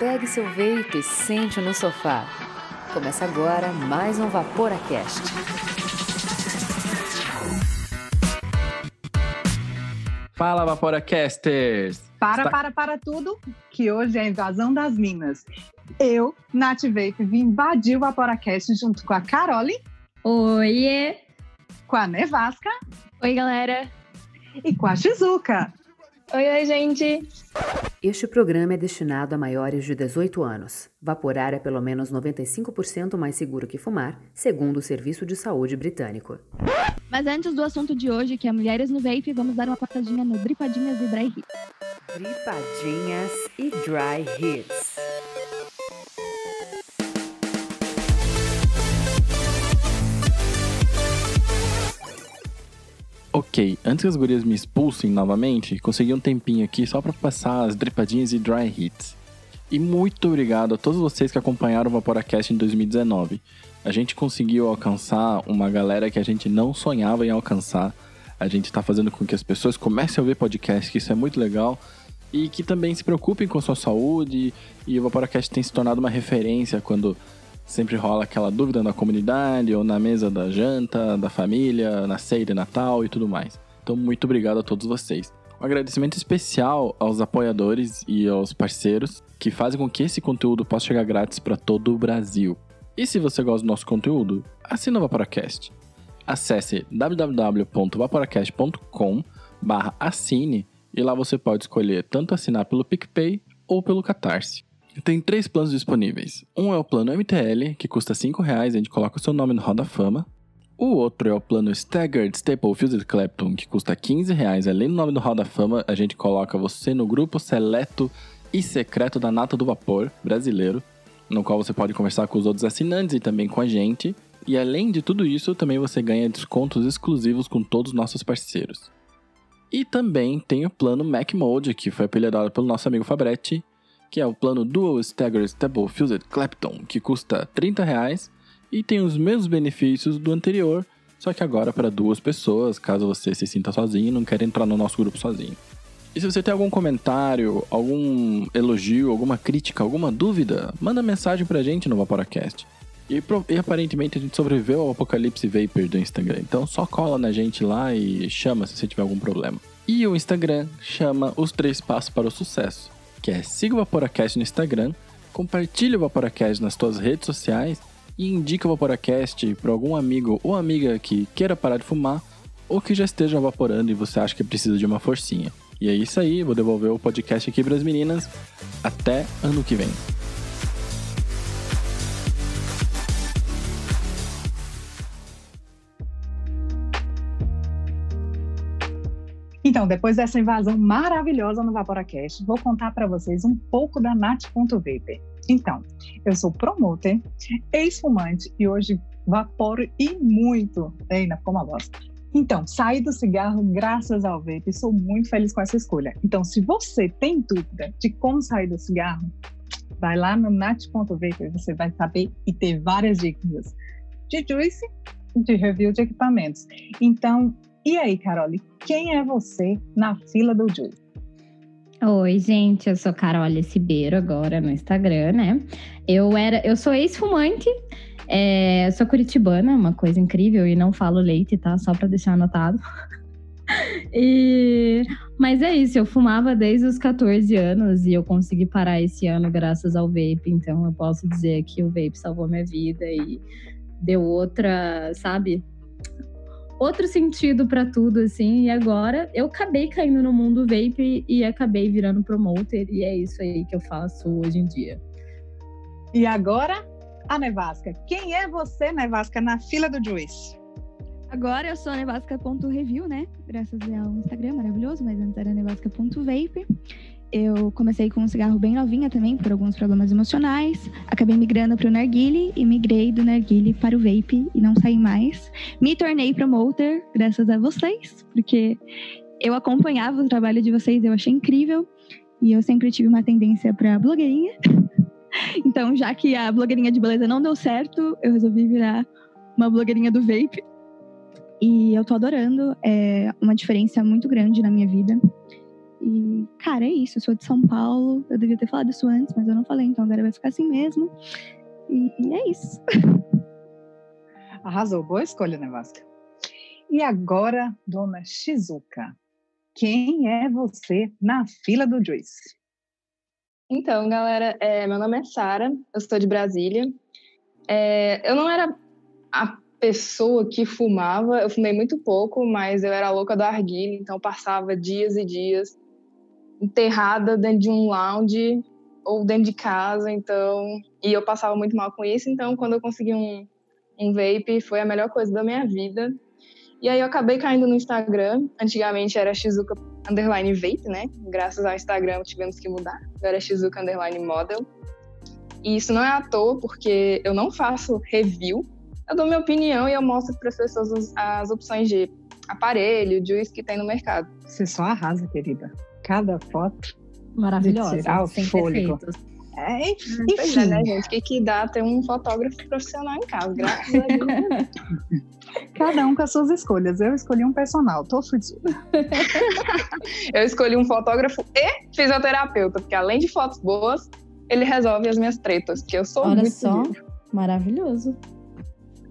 pegue seu vape e sente no sofá. Começa agora mais um VaporaCast. Fala, VaporaCasters! Para, Está... para, para tudo, que hoje é a invasão das minas. Eu, Nath Vape, vim invadir o VaporaCast junto com a Carole. Oiê! Com a Nevasca. Oi, galera! E com a Shizuka. Oi, oi, gente! Este programa é destinado a maiores de 18 anos. Vaporar é pelo menos 95% mais seguro que fumar, segundo o Serviço de Saúde Britânico. Mas antes do assunto de hoje, que é mulheres no vape, vamos dar uma passadinha no Dripadinhas e Dry Hits. Dripadinhas e Dry Hits. Ok, antes que as gurias me expulsem novamente, consegui um tempinho aqui só para passar as dripadinhas e dry hits. E muito obrigado a todos vocês que acompanharam o Vaporacast em 2019. A gente conseguiu alcançar uma galera que a gente não sonhava em alcançar. A gente está fazendo com que as pessoas comecem a ouvir podcast, que isso é muito legal. E que também se preocupem com a sua saúde. E o Vaporacast tem se tornado uma referência quando Sempre rola aquela dúvida na comunidade ou na mesa da janta, da família, na ceia de Natal e tudo mais. Então, muito obrigado a todos vocês. Um agradecimento especial aos apoiadores e aos parceiros que fazem com que esse conteúdo possa chegar grátis para todo o Brasil. E se você gosta do nosso conteúdo, assina o Vaporacast. Acesse www.vaporacast.com assine e lá você pode escolher tanto assinar pelo PicPay ou pelo Catarse. Tem três planos disponíveis. Um é o plano MTL, que custa R$ reais, a gente coloca o seu nome no Roda Fama. O outro é o plano Staggered Staple Fused Clapton, que custa 15 reais. Além do nome do Roda Fama, a gente coloca você no grupo seleto e secreto da Nata do Vapor brasileiro, no qual você pode conversar com os outros assinantes e também com a gente. E além de tudo isso, também você ganha descontos exclusivos com todos os nossos parceiros. E também tem o plano Mac Mode, que foi apelidado pelo nosso amigo Fabretti, que é o plano Dual Stagger Stable Fused Clapton, que custa 30 reais e tem os mesmos benefícios do anterior, só que agora para duas pessoas, caso você se sinta sozinho e não quer entrar no nosso grupo sozinho. E se você tem algum comentário, algum elogio, alguma crítica, alguma dúvida, manda mensagem pra gente no Vaporacast. E, e, aparentemente a gente sobreviveu ao Apocalipse Vapor do Instagram. Então só cola na gente lá e chama se você tiver algum problema. E o Instagram chama os três passos para o sucesso que é siga o Vaporacast no Instagram, compartilhe o Vaporacast nas suas redes sociais e indique o Vaporacast para algum amigo ou amiga que queira parar de fumar ou que já esteja evaporando e você acha que precisa de uma forcinha. E é isso aí, vou devolver o podcast aqui para as meninas. Até ano que vem. Então, depois dessa invasão maravilhosa no Vaporacast, vou contar para vocês um pouco da Nat.vapor. Então, eu sou promoter, ex-fumante e hoje vaporo e muito. Ainda ficou uma bosta. Então, saí do cigarro graças ao vape e sou muito feliz com essa escolha. Então, se você tem dúvida de como sair do cigarro, vai lá no nat.vapor você vai saber e ter várias dicas de juice, de review de equipamentos. Então, e aí, Carole, quem é você na fila do Juice? Oi, gente, eu sou Carole Cibeiro agora no Instagram, né? Eu era, eu sou ex-fumante, é, sou curitibana, uma coisa incrível, e não falo leite, tá? Só para deixar anotado. e, mas é isso, eu fumava desde os 14 anos e eu consegui parar esse ano graças ao vape, então eu posso dizer que o vape salvou minha vida e deu outra, sabe? Outro sentido para tudo, assim. E agora eu acabei caindo no mundo vape e acabei virando promoter. E é isso aí que eu faço hoje em dia. E agora, a Nevasca. Quem é você, Nevasca, na fila do Juice? Agora eu sou nevasca.review, né? Graças ao Instagram maravilhoso, mas antes era nevasca.vape. Eu comecei com um cigarro bem novinha também, por alguns problemas emocionais. Acabei migrando para o narguile e migrei do narguile para o vape e não saí mais. Me tornei promoter graças a vocês, porque eu acompanhava o trabalho de vocês, eu achei incrível. E eu sempre tive uma tendência para blogueirinha. então, já que a blogueirinha de beleza não deu certo, eu resolvi virar uma blogueirinha do vape. E eu tô adorando, é uma diferença muito grande na minha vida. E, cara, é isso. Eu sou de São Paulo. Eu devia ter falado isso antes, mas eu não falei, então agora vai ficar assim mesmo. E, e é isso. Arrasou. Boa escolha, Nevasca. E agora, dona Shizuka, quem é você na fila do Joyce? Então, galera, é, meu nome é Sara, eu sou de Brasília. É, eu não era a pessoa que fumava, eu fumei muito pouco, mas eu era louca do arguilha, então passava dias e dias enterrada dentro de um lounge ou dentro de casa, então, e eu passava muito mal com isso, então quando eu consegui um, um vape foi a melhor coisa da minha vida. E aí eu acabei caindo no Instagram. Antigamente era Shizuka underline vape, né? Graças ao Instagram tivemos que mudar. Agora é Shizuka underline model. E isso não é à toa, porque eu não faço review. Eu dou minha opinião e eu mostro para as pessoas as, opções de aparelho, juice que tem no mercado. Você só arrasa, querida. Cada foto maravilhosa, de tirar o sem fôlego. É, Pois é, enfim, né, gente? O que, que dá ter um fotógrafo profissional em casa, graças a Deus. cada um com as suas escolhas. Eu escolhi um personal, tô fodida. Eu escolhi um fotógrafo e fisioterapeuta, porque além de fotos boas, ele resolve as minhas tretas, que eu sou Olha muito só, fodida. maravilhoso.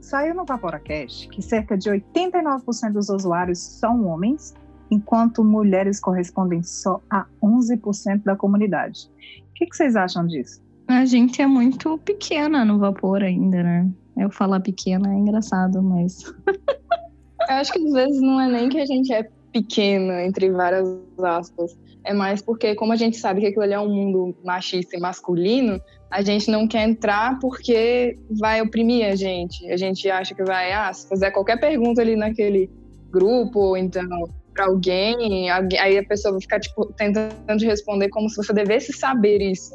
Saiu no VaporaCast que cerca de 89% dos usuários são homens, enquanto mulheres correspondem só a 11% da comunidade. O que, que vocês acham disso? A gente é muito pequena no vapor ainda, né? Eu falar pequena é engraçado, mas. Eu acho que às vezes não é nem que a gente é pequena, entre várias aspas. É mais porque, como a gente sabe que aquilo ali é um mundo machista e masculino, a gente não quer entrar porque vai oprimir a gente. A gente acha que vai, ah, se fizer qualquer pergunta ali naquele grupo, ou então para alguém, aí a pessoa vai ficar, tipo, tentando responder como se você devesse saber isso.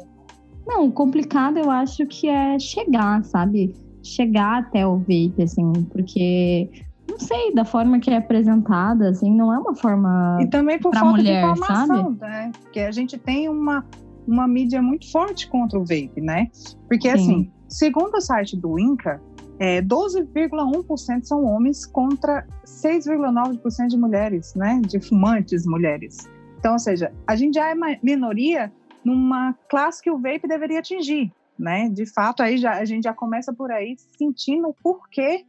Não, o complicado eu acho que é chegar, sabe? Chegar até o vape, assim, porque. Não sei, da forma que é apresentada, assim, não é uma forma. E também por pra falta mulher, de informação, né? Porque a gente tem uma, uma mídia muito forte contra o vape, né? Porque, Sim. assim, segundo o site do INCA, é, 12,1% são homens contra 6,9% de mulheres, né? De fumantes mulheres. Então, ou seja, a gente já é minoria numa classe que o vape deveria atingir, né? De fato, aí já, a gente já começa por aí sentindo o porquê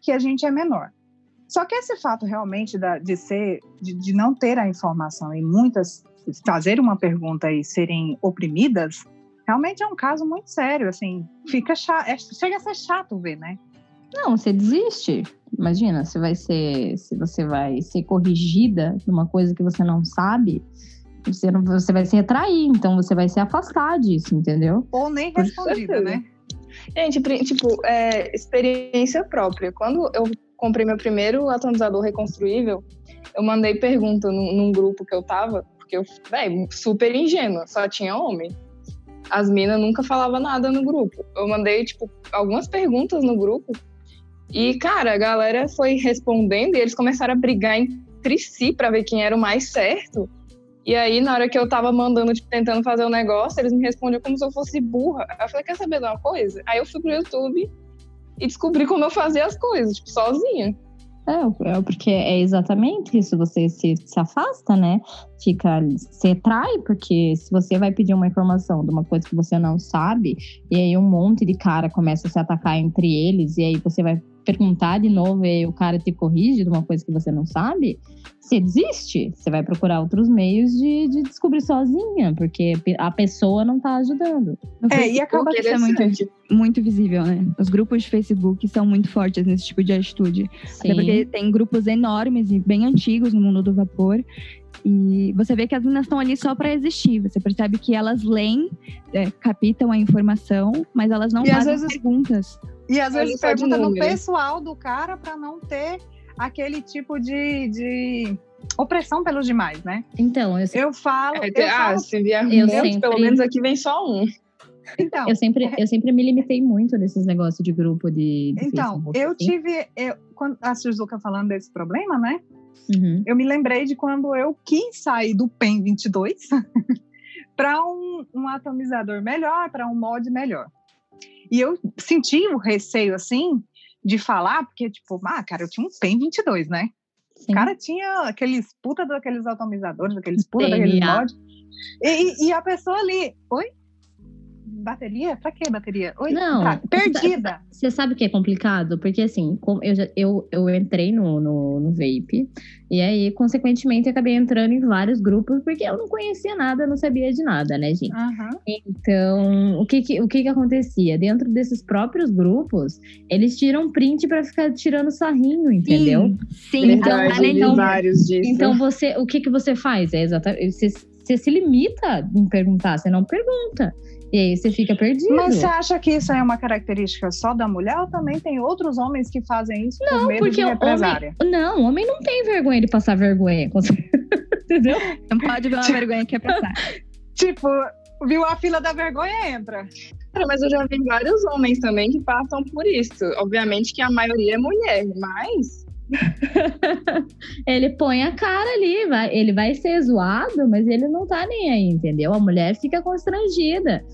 que a gente é menor. Só que esse fato realmente da- de ser, de, de não ter a informação e muitas fazer uma pergunta e serem oprimidas, realmente é um caso muito sério. Assim, fica chato, é- chega a ser chato ver, né? Não, você desiste. Imagina, você vai ser, se você vai ser corrigida numa coisa que você não sabe, você, não, você vai se retrair, então você vai se afastar disso, entendeu? Ou nem respondida, né? Gente, tipo, é, experiência própria. Quando eu comprei meu primeiro atomizador reconstruível, eu mandei pergunta num, num grupo que eu tava, porque eu, véi, super ingênua, só tinha homem. As minas nunca falavam nada no grupo. Eu mandei, tipo, algumas perguntas no grupo e, cara, a galera foi respondendo e eles começaram a brigar entre si pra ver quem era o mais certo. E aí, na hora que eu tava mandando, tipo, tentando fazer o negócio, eles me respondiam como se eu fosse burra. Eu falei, quer saber de uma coisa? Aí eu fui pro YouTube e descobri como eu fazia as coisas, tipo, sozinha. É, é porque é exatamente isso, você se, se afasta, né? Fica, se retrai, porque se você vai pedir uma informação de uma coisa que você não sabe, e aí um monte de cara começa a se atacar entre eles, e aí você vai perguntar de novo, e o cara te corrige de uma coisa que você não sabe, você desiste. Você vai procurar outros meios de, de descobrir sozinha, porque a pessoa não tá ajudando. No É, e acaba isso é muito, Interessante. muito visível, né? Os grupos de Facebook são muito fortes nesse tipo de atitude. Até porque tem grupos enormes e bem antigos no mundo do vapor. E você vê que as meninas estão ali só para existir. Você percebe que elas leem, é, captam a informação, mas elas não E às fazem vezes- perguntas. E às vezes pergunta no pessoal do cara para não ter aquele tipo de, de opressão pelos demais, né? Então, eu, Eu falo, Aí, eu ah, falo se vier Eu muitos, sempre- pelo menos aqui vem só um. então, eu, sempre, eu sempre me limitei muito nesses negócios de grupo de, de Então, Facebook, eu assim. tive. Eu, quando a Suzuka falando desse problema, né? Uhum. Eu me lembrei de quando eu quis sair do PEN 22 para um, um atomizador melhor, para um mod melhor. E eu senti o receio, assim, de falar, porque, tipo, ah, cara, eu tinha um PEN 22, né? O cara tinha aqueles puta daqueles atomizadores, aqueles puta daqueles mods. E- e a pessoa ali, oi? Bateria? Pra que bateria? Oi? Não, Tá, perdida. Você sabe o que é complicado? Porque assim, eu, já- eu, eu entrei no, no, no Vape, e aí, consequentemente, eu acabei entrando em vários grupos, porque eu não conhecia nada, não sabia de nada, né, gente? Aham. Então, o que que, o que que acontecia? Dentro desses próprios grupos, eles tiram print pra ficar tirando sarrinho, entendeu? Sim, sim Então, Verdade, além vi de- vários disso. Então, você, o que que você faz? É exatamente, você, você se limita em perguntar, você não pergunta. E aí você fica perdido. Mas você acha que isso é uma característica só da mulher ou também tem outros homens que fazem isso por medo porque de o represária? Não, homem não tem vergonha de passar vergonha. Entendeu? Não pode ver uma vergonha que é passar. Tipo, viu a fila da vergonha, entra. Cara, mas eu já vi vários homens também que passam por isso. Obviamente que a maioria é mulher, mas Ele põe a cara ali, vai, ele vai ser zoado, mas ele não tá nem aí, entendeu? A mulher fica constrangida.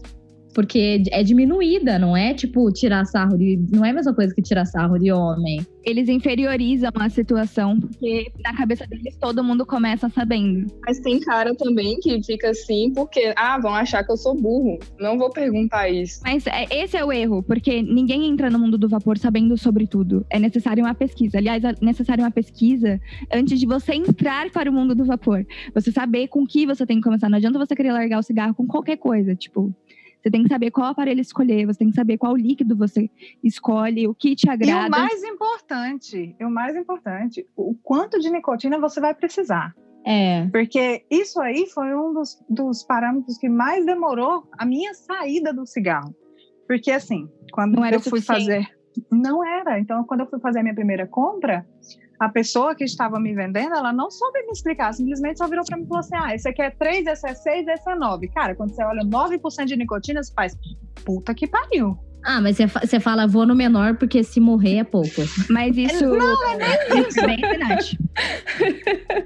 Porque é diminuída, não é tipo tirar sarro de. Não é a mesma coisa que tirar sarro de homem. Eles inferiorizam a situação, porque na cabeça deles todo mundo começa sabendo. Mas tem cara também que fica assim, porque, ah, vão achar que eu sou burro. Não vou perguntar isso. Mas é, esse é o erro, porque ninguém entra no mundo do vapor sabendo sobre tudo. É necessário uma pesquisa. Aliás, é necessário uma pesquisa antes de você entrar para o mundo do vapor. Você saber com que você tem que começar. Não adianta você querer largar o cigarro com qualquer coisa. Tipo, você tem que saber qual aparelho escolher, você tem que saber qual líquido você escolhe, o que te E o agrada. mais importante, o mais importante, o quanto de nicotina você vai precisar. É. Porque isso aí foi um dos, dos parâmetros que mais demorou a minha saída do cigarro. Porque assim, quando eu fui suficiente. fazer. Não era. Então, quando eu fui fazer a minha primeira compra, a pessoa que estava me vendendo, ela não soube me explicar, simplesmente só virou para mim e falou assim: ah, esse aqui é 3, esse é 6, esse é 9. Cara, quando você olha 9% de nicotina, você faz, puta que pariu. Ah, mas você fa- você fala, vou no menor, porque se morrer é pouco. Mas isso. isso é bem Nath.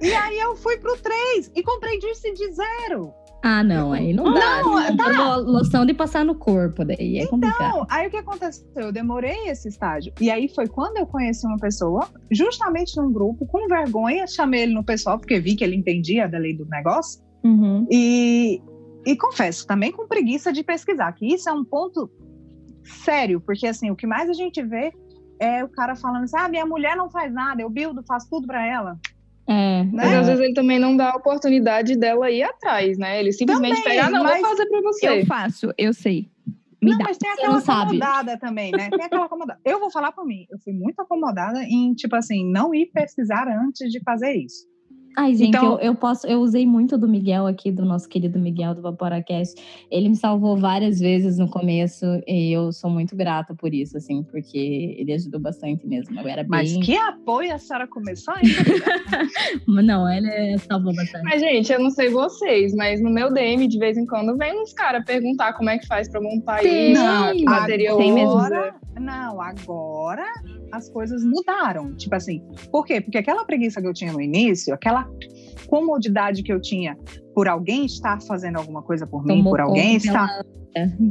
E aí eu fui pro 3 e comprei juice de zero. Ah, não, aí não dá. Não, Não, tá. dá loção de passar no corpo, daí é complicado. Então, aí o que aconteceu? Eu demorei esse estágio. E aí foi quando eu conheci uma pessoa, justamente num grupo, com vergonha, chamei ele no pessoal, porque vi que ele entendia da lei do negócio. Uhum. E, e confesso, também com preguiça de pesquisar, que isso é um ponto sério, porque assim, o que mais a gente vê é o cara falando assim: ah, minha mulher não faz nada, eu buildo, faço tudo pra ela. É. Né? Mas às vezes ele também não dá a oportunidade dela ir atrás, né? Ele simplesmente Também, pega, ah, não, vou fazer pra você. Eu faço, eu sei. Me não, dá. mas tem aquela acomodada também, né? Tem aquela acomodada. Eu vou falar por mim, eu fui muito acomodada em, tipo assim, não ir pesquisar antes de fazer isso. Ai, gente, Então- eu, eu posso, eu usei muito do Miguel aqui, do nosso querido Miguel do Vaporacast. Ele me salvou várias vezes no começo e eu sou muito grata por isso, assim, porque ele ajudou bastante mesmo. Eu era Mas bem. que apoio a senhora começou ainda? Não, ele salvou bastante. Mas, gente, eu não sei vocês, mas no meu DM, de vez em quando, vem uns caras perguntar como é que faz pra montar isso, Não, agora, não, agora as coisas mudaram. Tipo assim, por quê? Porque aquela preguiça que eu tinha no início, aquela comodidade que eu tinha por alguém estar fazendo alguma coisa por mim, Tomou por alguém estar.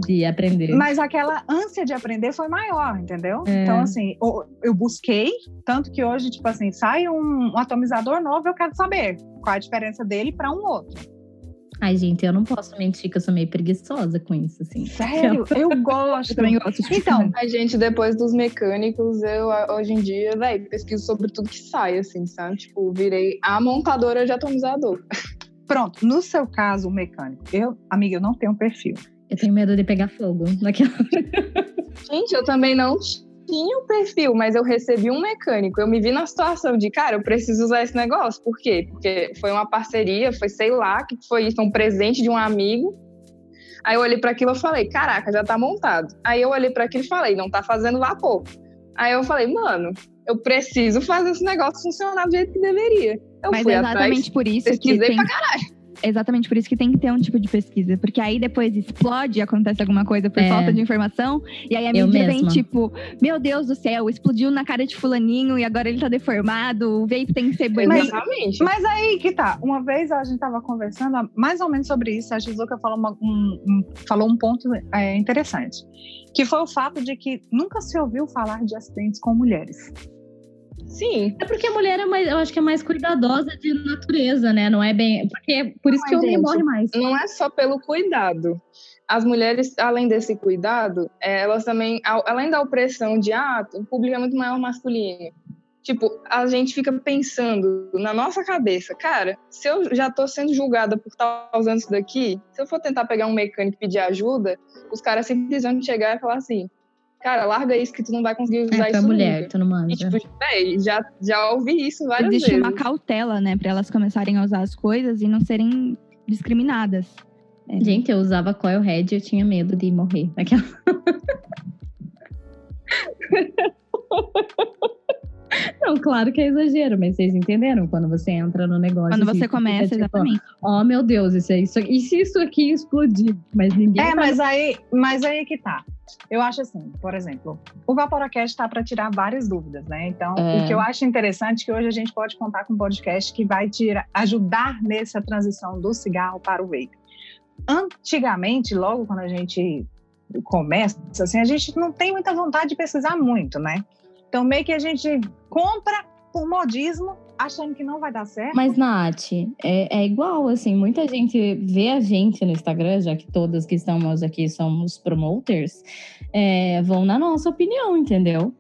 de aprender. Mas aquela ânsia de aprender foi maior, entendeu? É. Então, assim, eu busquei, tanto que hoje, tipo assim, sai um, um atomizador novo, eu quero saber qual a diferença dele para um outro. Ai, gente, eu não posso mentir que eu sou meio preguiçosa com isso, assim. Sério? Eu Eu gosto. também gosto de Então, A gente, depois dos mecânicos, eu hoje em dia, velho, pesquiso sobre tudo que sai, assim, sabe? Tipo, virei a montadora de atomizador. pronto, no seu caso, o mecânico, eu, amiga, eu não tenho perfil. Eu tenho medo de pegar fogo. Naquela... Gente, eu também não tinha o perfil, mas eu recebi um mecânico. Eu me vi na situação de, cara, eu preciso usar esse negócio. Por quê? Porque foi uma parceria, foi sei lá, que foi isso, um presente de um amigo. Aí eu olhei para aquilo e falei, caraca, já tá montado. Aí eu olhei para aquilo e falei, não tá fazendo vapor. Aí eu falei, mano, eu preciso fazer esse negócio funcionar do jeito que deveria. Eu Mas fui é atrás, exatamente por isso que pesquisei tem pra exatamente por isso que tem que ter um tipo de pesquisa. Porque aí depois explode, acontece alguma coisa por É. falta de informação. E aí a Eu mídia vem mesma. tipo, meu Deus do céu, explodiu na cara de fulaninho e agora ele tá deformado, o vape tem que ser bonito. Exatamente. Mas aí que tá. Uma vez a gente tava conversando mais ou menos sobre isso. A Shizuka falou, uma- um, um- falou um ponto é, interessante. Que foi o fato de que nunca se ouviu falar de acidentes com mulheres. Sim. É porque a mulher é mais, eu acho que é mais cuidadosa de natureza, né? Não é bem. Porque por isso que o homem gente, morre mais. Não é só pelo cuidado. As mulheres, além desse cuidado, é, elas também, al- além da opressão de ah, o público é muito maior masculino. Tipo, a gente fica pensando na nossa cabeça, cara, se eu já tô sendo julgada por estar usando isso daqui, se eu for tentar pegar um mecânico e pedir ajuda, os caras simplesmente vão chegar e falar assim, cara, larga isso que tu não vai conseguir usar É, tu é isso mulher, nunca. tu não E, manja. tipo, véi, já, já ouvi isso várias Existe vezes. uma cautela, né, pra elas começarem a usar as coisas e não serem discriminadas. É. Gente, eu usava coil head e eu tinha medo de morrer. Aquela... Não, claro que é exagero, mas vocês entenderam quando você entra no negócio. Quando você fica começa, tipo, exatamente. Oh, meu Deus, isso, é isso, e se isso aqui explodir? Mas ninguém. É, mas aí, mas aí que tá. Eu acho assim, por exemplo, o Vaporacast está para tirar várias dúvidas, né? Então, É. o que eu acho interessante é que hoje a gente pode contar com um podcast que vai tirar, ajudar nessa transição do cigarro para o vape. Antigamente, logo quando a gente começa, assim, a gente não tem muita vontade de pesquisar muito, né? Então, meio que a gente compra por modismo, achando que não vai dar certo. Mas, Nath, é, é igual, assim, muita gente vê a gente no Instagram, já que todas que estamos aqui somos promoters, é, vão na nossa opinião, entendeu?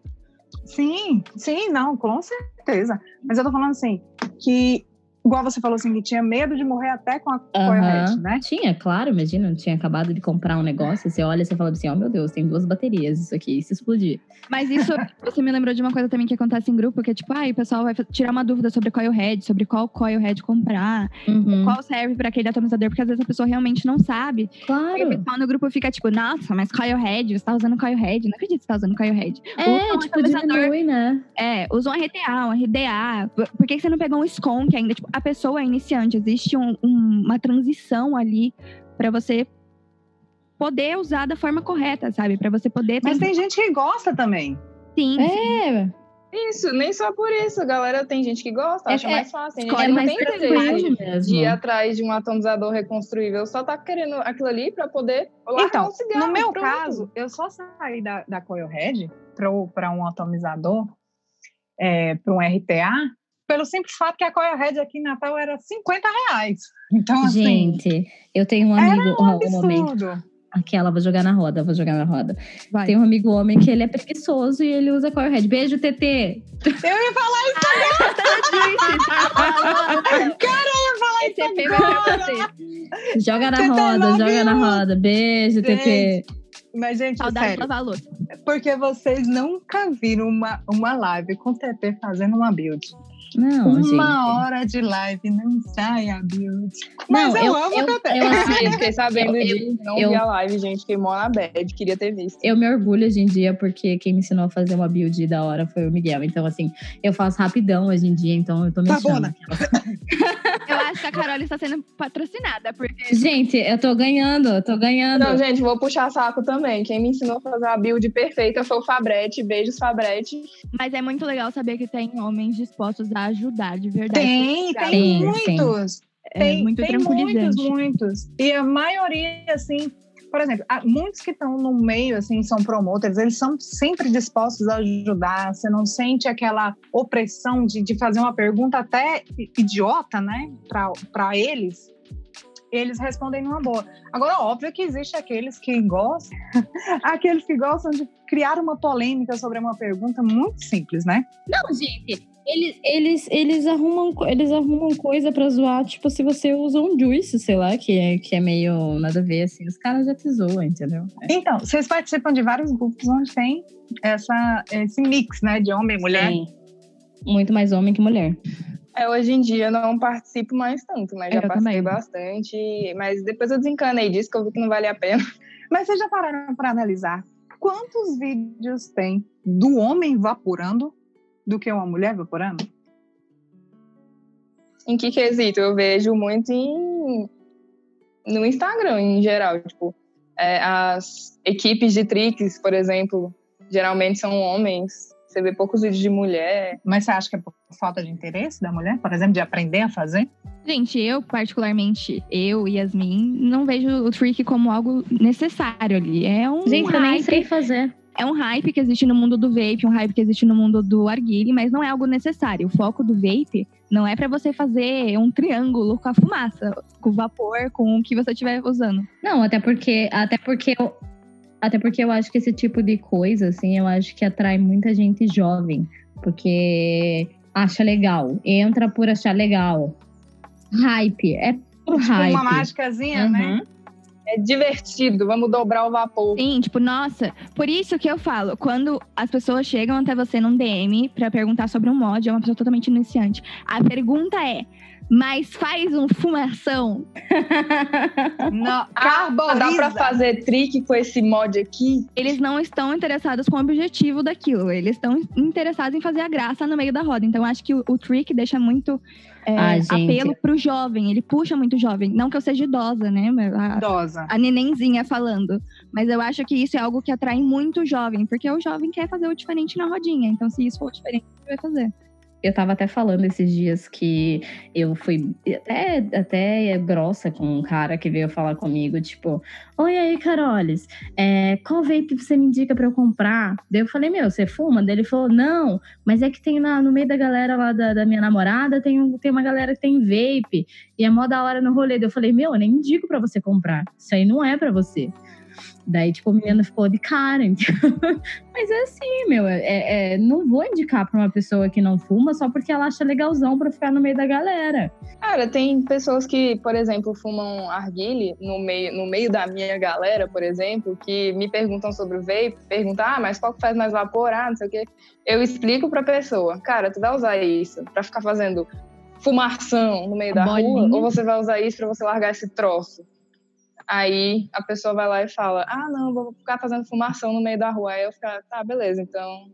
Sim, sim, não, com certeza. Mas eu tô falando assim, que, igual você falou assim, que tinha medo de morrer até com a Coilhead, Aham. né? Tinha, claro, imagina, tinha acabado de comprar um negócio, você olha e você fala assim, ó, meu Deus, tem duas baterias isso aqui, e se explodir? Mas isso, você me lembrou de uma coisa também que acontece em grupo, que é tipo, ah, o pessoal vai tirar uma dúvida sobre coil head, sobre qual coil head comprar, Uhum, qual serve para aquele atomizador, porque às vezes a pessoa realmente não sabe. E o claro. pessoal no grupo fica tipo, nossa, mas coil head, você tá usando coil head, não acredito que você tá usando coil head. É, um tipo, atomizador- diminui, né? É, usa um RTA, um RDA. Por que que você não pegou um skunk ainda? Tipo, a pessoa é iniciante, existe um- um- uma transição ali para você poder usar da forma correta, sabe? Para você poder Mas tem gente que gosta também. sim, sim. É, Isso, nem só por isso, galera. Tem gente que gosta, É- acha é- mais fácil. Tem que não mais tem mesmo. de ir atrás de um atomizador reconstruível. Só tá querendo aquilo ali pra poder Então, um cigarro. no meu pronto. caso, eu só saí da, da Coilhead para um atomizador, é, para um RTA, pelo simples fato que a Coilhead aqui em Natal era 50 reais. Então, assim, Gente, eu tenho um era amigo, um ó, um homem, absurdo. aquela, vou jogar na roda, vou jogar na roda. Vai. Tem um amigo homem que ele é preguiçoso e ele usa coil head. Beijo, TT. Eu ia falar Esse EP vai pra você. Joga na TT roda, joga na roda. Beijo, TT. Mas, gente, Saudade de sério, louça. porque vocês nunca viram uma, uma live com o TT fazendo uma build. Não, uma gente. hora de live não sai a build. Mas Não, eu, eu- amo eu- o TT. eu- Ai, fiquei sabendo Eu- disso. Não eu- vi a live, gente. Fiquei mó na bad. Queria ter visto. Eu me orgulho hoje em dia porque quem me ensinou a fazer uma build da hora foi o Miguel. Então, assim, eu faço rapidão hoje em dia, então eu tô me Tá achando. né? Eu acho que a Carol está sendo patrocinada, porque Gente, eu tô ganhando, eu tô ganhando. Não, gente, vou puxar saco também. Quem me ensinou a fazer a build perfeita foi o Fabrete. Beijos, Fabrete. mas é muito legal saber que tem homens dispostos a ajudar de verdade. Tem, tem sim. muitos. É tem, muito tem muitos, muitos. E a maioria, assim, por exemplo, há muitos que estão no meio, assim, são promoters, eles são sempre dispostos a ajudar. Você não sente aquela opressão de, de fazer uma pergunta até idiota, né, para eles. Eles respondem numa boa. Agora, óbvio que existe aqueles que gostam, aqueles que gostam de criar uma polêmica sobre uma pergunta muito simples, né? Não, gente, eles, eles, eles, arrumam, eles arrumam coisa pra zoar, tipo, se você usa um juice, sei lá, que é, que é meio nada a ver, assim, os caras já te zoam, entendeu? É. Então, vocês participam de vários grupos onde tem essa, esse mix, né, de homem e mulher. Sim. Muito mais homem que mulher. É, hoje em dia eu não participo mais tanto, mas já Eu participei também. bastante. Mas depois eu desencanei disso, que eu vi que não vale a pena. Mas vocês já pararam para analisar quantos vídeos tem do homem vaporando do que uma mulher vaporando? Em que quesito? Eu vejo muito em... no Instagram, em geral. Tipo, é, as equipes de tricks, por exemplo, geralmente são homens. Você vê poucos vídeos de mulher. Mas você acha que é por falta de interesse da mulher, por exemplo, de aprender a fazer? Gente, eu, particularmente, eu, Yasmin, não vejo o trick como algo necessário ali. É um Gente, eu nem sei fazer. É um hype que existe no mundo do vape, um hype que existe no mundo do arguile, mas não é algo necessário. O foco do vape não é para você fazer um triângulo com a fumaça, com o vapor, com o que você estiver usando. Não, até porque, até porque eu, até porque eu acho que esse tipo de coisa, assim, eu acho que atrai muita gente jovem, porque acha legal, entra por achar legal. Hype, é por Tipo hype. uma mágicazinha, né? É divertido, vamos dobrar o vapor. Sim, tipo, nossa, por isso que eu falo, quando as pessoas chegam até você num DM pra perguntar sobre um mod, é uma pessoa totalmente iniciante. A pergunta é: mas faz um fumação? Não, Ah, carboniza. dá pra fazer trick com esse mod aqui? Eles não estão interessados com o objetivo daquilo, eles estão interessados em fazer a graça no meio da roda. Então, eu acho que o, o trick deixa muito é, Ah, apelo pro jovem, ele puxa muito jovem. Não que eu seja idosa, né? A, Idosa. a nenenzinha falando. Mas eu acho que isso é algo que atrai muito o jovem, porque o jovem quer fazer o diferente na rodinha. Então, se isso for diferente, ele vai fazer. Eu tava até falando esses dias que eu fui até, até grossa com um cara que veio falar comigo, tipo, oi aí, Carolis, é, qual vape você me indica pra eu comprar? Daí eu falei, meu, você fuma? Daí ele falou, não, mas é que tem na, no meio da galera lá da, da minha namorada, tem, um- tem uma galera que tem vape, e é mó da hora no rolê. Daí eu falei, meu, eu nem indico pra você comprar, isso aí não é pra você. Daí, tipo, o menino ficou de cara. Mas é assim, meu. É, é- não vou indicar pra uma pessoa que não fuma só porque ela acha legalzão pra ficar no meio da galera. Cara, tem pessoas que, por exemplo, fumam arguile no meio, no meio da minha galera, por exemplo, que me perguntam sobre o vape, perguntam, ah, mas qual que faz mais vapor? Ah, não sei o quê. Eu explico pra pessoa, cara, tu vai usar isso pra ficar fazendo fumação no meio da Bolinha. rua, ou você vai usar isso pra você largar esse troço? Aí a pessoa vai lá e fala, ah, não, vou ficar fazendo fumação no meio da rua. Aí eu fico, tá, beleza, então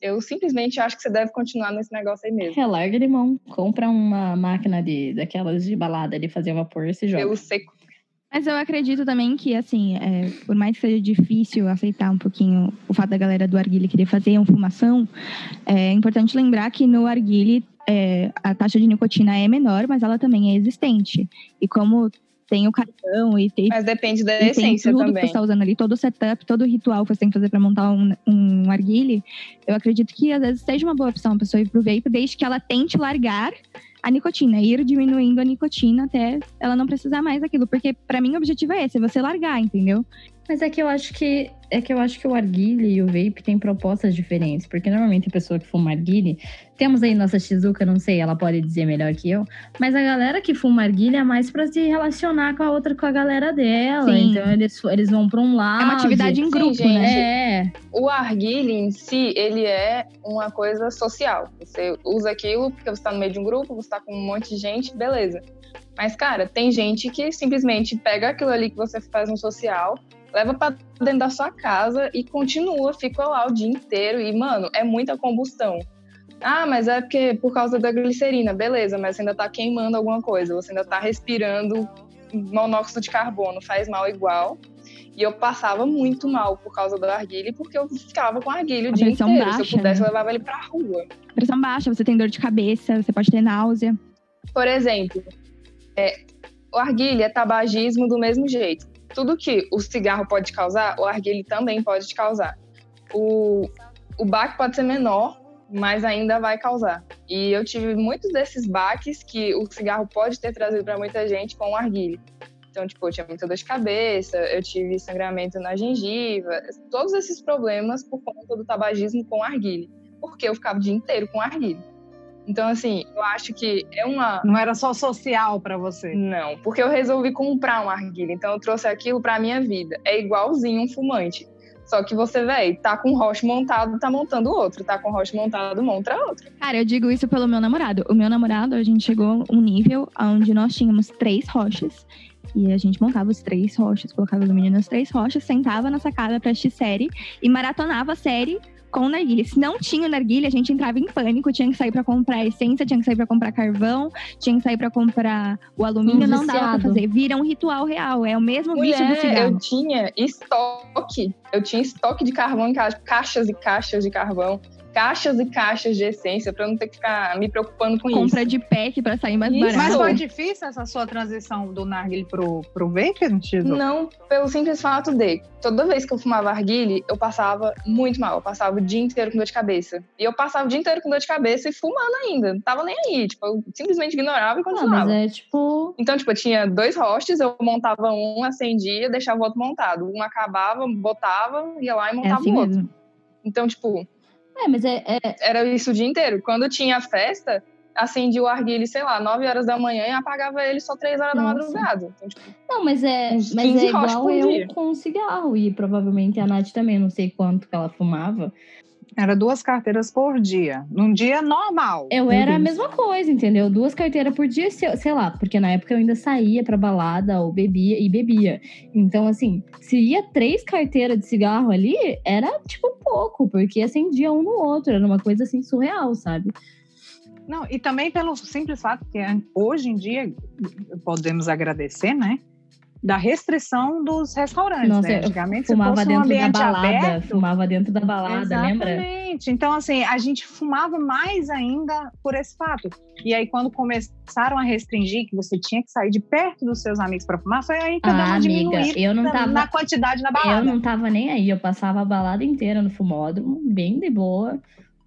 eu simplesmente acho que você deve continuar nesse negócio aí mesmo. Relarga de mão. Compra uma máquina de, daquelas de balada de fazer vapor e se joga. Pelo seco. Mas eu acredito também que, assim, é, por mais que seja difícil aceitar um pouquinho o fato da galera do arguile querer fazer uma fumação, é importante lembrar que no arguile é, a taxa de nicotina é menor, mas ela também é existente. E como tem o cartão e tem, Mas depende da tem essência tudo que você também. está usando ali, todo o setup, todo o ritual que você tem que fazer para montar um, um arguile, eu acredito que às vezes seja uma boa opção a pessoa ir pro vape, desde que ela tente largar a nicotina, ir diminuindo a nicotina até ela não precisar mais daquilo, porque para mim o objetivo é esse, é você largar, entendeu? Mas é que eu acho que é que eu acho que o arguile e o vape têm propostas diferentes, porque normalmente a pessoa que fuma arguile, temos aí nossa Shizuka, não sei, ela pode dizer melhor que eu, mas a galera que fuma arguile é mais pra se relacionar com a outra, com a galera dela, Sim. então eles, eles vão pra um lado. É uma atividade em Sim, grupo, gente. né? É, O arguile em si, ele é uma coisa social. Você usa aquilo porque você tá no meio de um grupo, você tá com um monte de gente, beleza. Mas, cara, tem gente que simplesmente pega aquilo ali que você faz no social, leva pra dentro da sua casa e continua, fica lá o dia inteiro. E, mano, é muita combustão. Ah, mas é porque por causa da glicerina, beleza, mas você ainda tá queimando alguma coisa, você ainda tá respirando monóxido de carbono, faz mal igual. E eu passava muito mal por causa do arguile, porque eu ficava com arguile o dia inteiro. Se baixa, eu pudesse, né? eu levava ele pra rua. Pressão baixa, você tem dor de cabeça, você pode ter náusea. Por exemplo, é, o arguile é tabagismo do mesmo jeito. Tudo que o cigarro pode causar, o arguile também pode te causar. O, o baque pode ser menor, mas ainda vai causar. E eu tive muitos desses baques que o cigarro pode ter trazido para muita gente com o arguile. Então, tipo, eu tinha muita dor de cabeça, eu tive sangramento na gengiva, todos esses problemas por conta do tabagismo com arguile. Porque eu ficava o dia inteiro com arguile. Então, assim, eu acho que é uma, Não era só social pra você. não, porque eu resolvi comprar um arguilha, então eu trouxe aquilo pra minha vida. É igualzinho um fumante. Só que você, velho, tá com o roche montado, tá montando outro. Tá com o roche montado, monta outro. Cara, eu digo isso pelo meu namorado. O meu namorado, a gente chegou a um nível onde nós tínhamos três rochas. E a gente montava os três rochas, colocava alumínio nas três rochas, sentava na sacada pra assistir série e maratonava a série com narguilha. Se não tinha narguilha, a gente entrava em pânico, tinha que sair pra comprar essência, tinha que sair pra comprar carvão, tinha que sair pra comprar o alumínio, Um não dava pra viciado. fazer. Vira um ritual real, é o mesmo vício do Mulher, cigarro. eu tinha estoque. Eu tinha estoque de carvão em casa, caixas e caixas de carvão. Caixas e caixas de essência pra eu não ter que ficar me preocupando com Compra isso. de pack pra sair mais Isso. barato. Mas foi difícil essa sua transição do narguile pro, pro vape, Tizu? Não, pelo simples fato de toda vez que eu fumava arguile, eu passava muito mal. Eu passava o dia inteiro com dor de cabeça. E eu passava o dia inteiro com dor de cabeça e fumando ainda. Não tava nem aí. Tipo, eu simplesmente ignorava e Ah, continuava. mas é tipo. Então, tipo, eu tinha dois hosts, eu montava um, acendia, deixava o outro montado. Um acabava, botava, ia lá e É montava assim o outro. mesmo. Então, tipo, É, mas é, é, era isso o dia inteiro. Quando tinha festa, acendia o arguile, sei lá, 9 horas da manhã e apagava ele só 3 horas da Nossa. madrugada. Então, tipo, Não, mas é, mas 15 é igual eu dia. com cigarro. E provavelmente a Nath também, não sei quanto que ela fumava. Era duas carteiras por dia. Num dia normal. Eu era a Deus. mesma coisa, entendeu? Duas carteiras por dia, sei lá, porque na época eu ainda saía pra balada ou bebia e bebia. Então, assim, se ia três carteiras de cigarro ali, era tipo pouco, porque acendia um no outro, era uma coisa assim surreal, sabe? Não, e também pelo simples fato que an- hoje em dia podemos agradecer, né? Da restrição dos restaurantes, Nossa, né? eu Antigamente, Fumava fosse um dentro da balada, aberto, fumava dentro da balada, lembra? Exatamente. Então, assim, a gente fumava mais ainda por esse fato. E aí, quando começaram a restringir que você tinha que sair de perto dos seus amigos para fumar, foi aí que eu Ah, uma amiga, eu não tava- na quantidade na Eu balada. não tava nem aí, eu passava a balada inteira no fumódromo, bem de boa,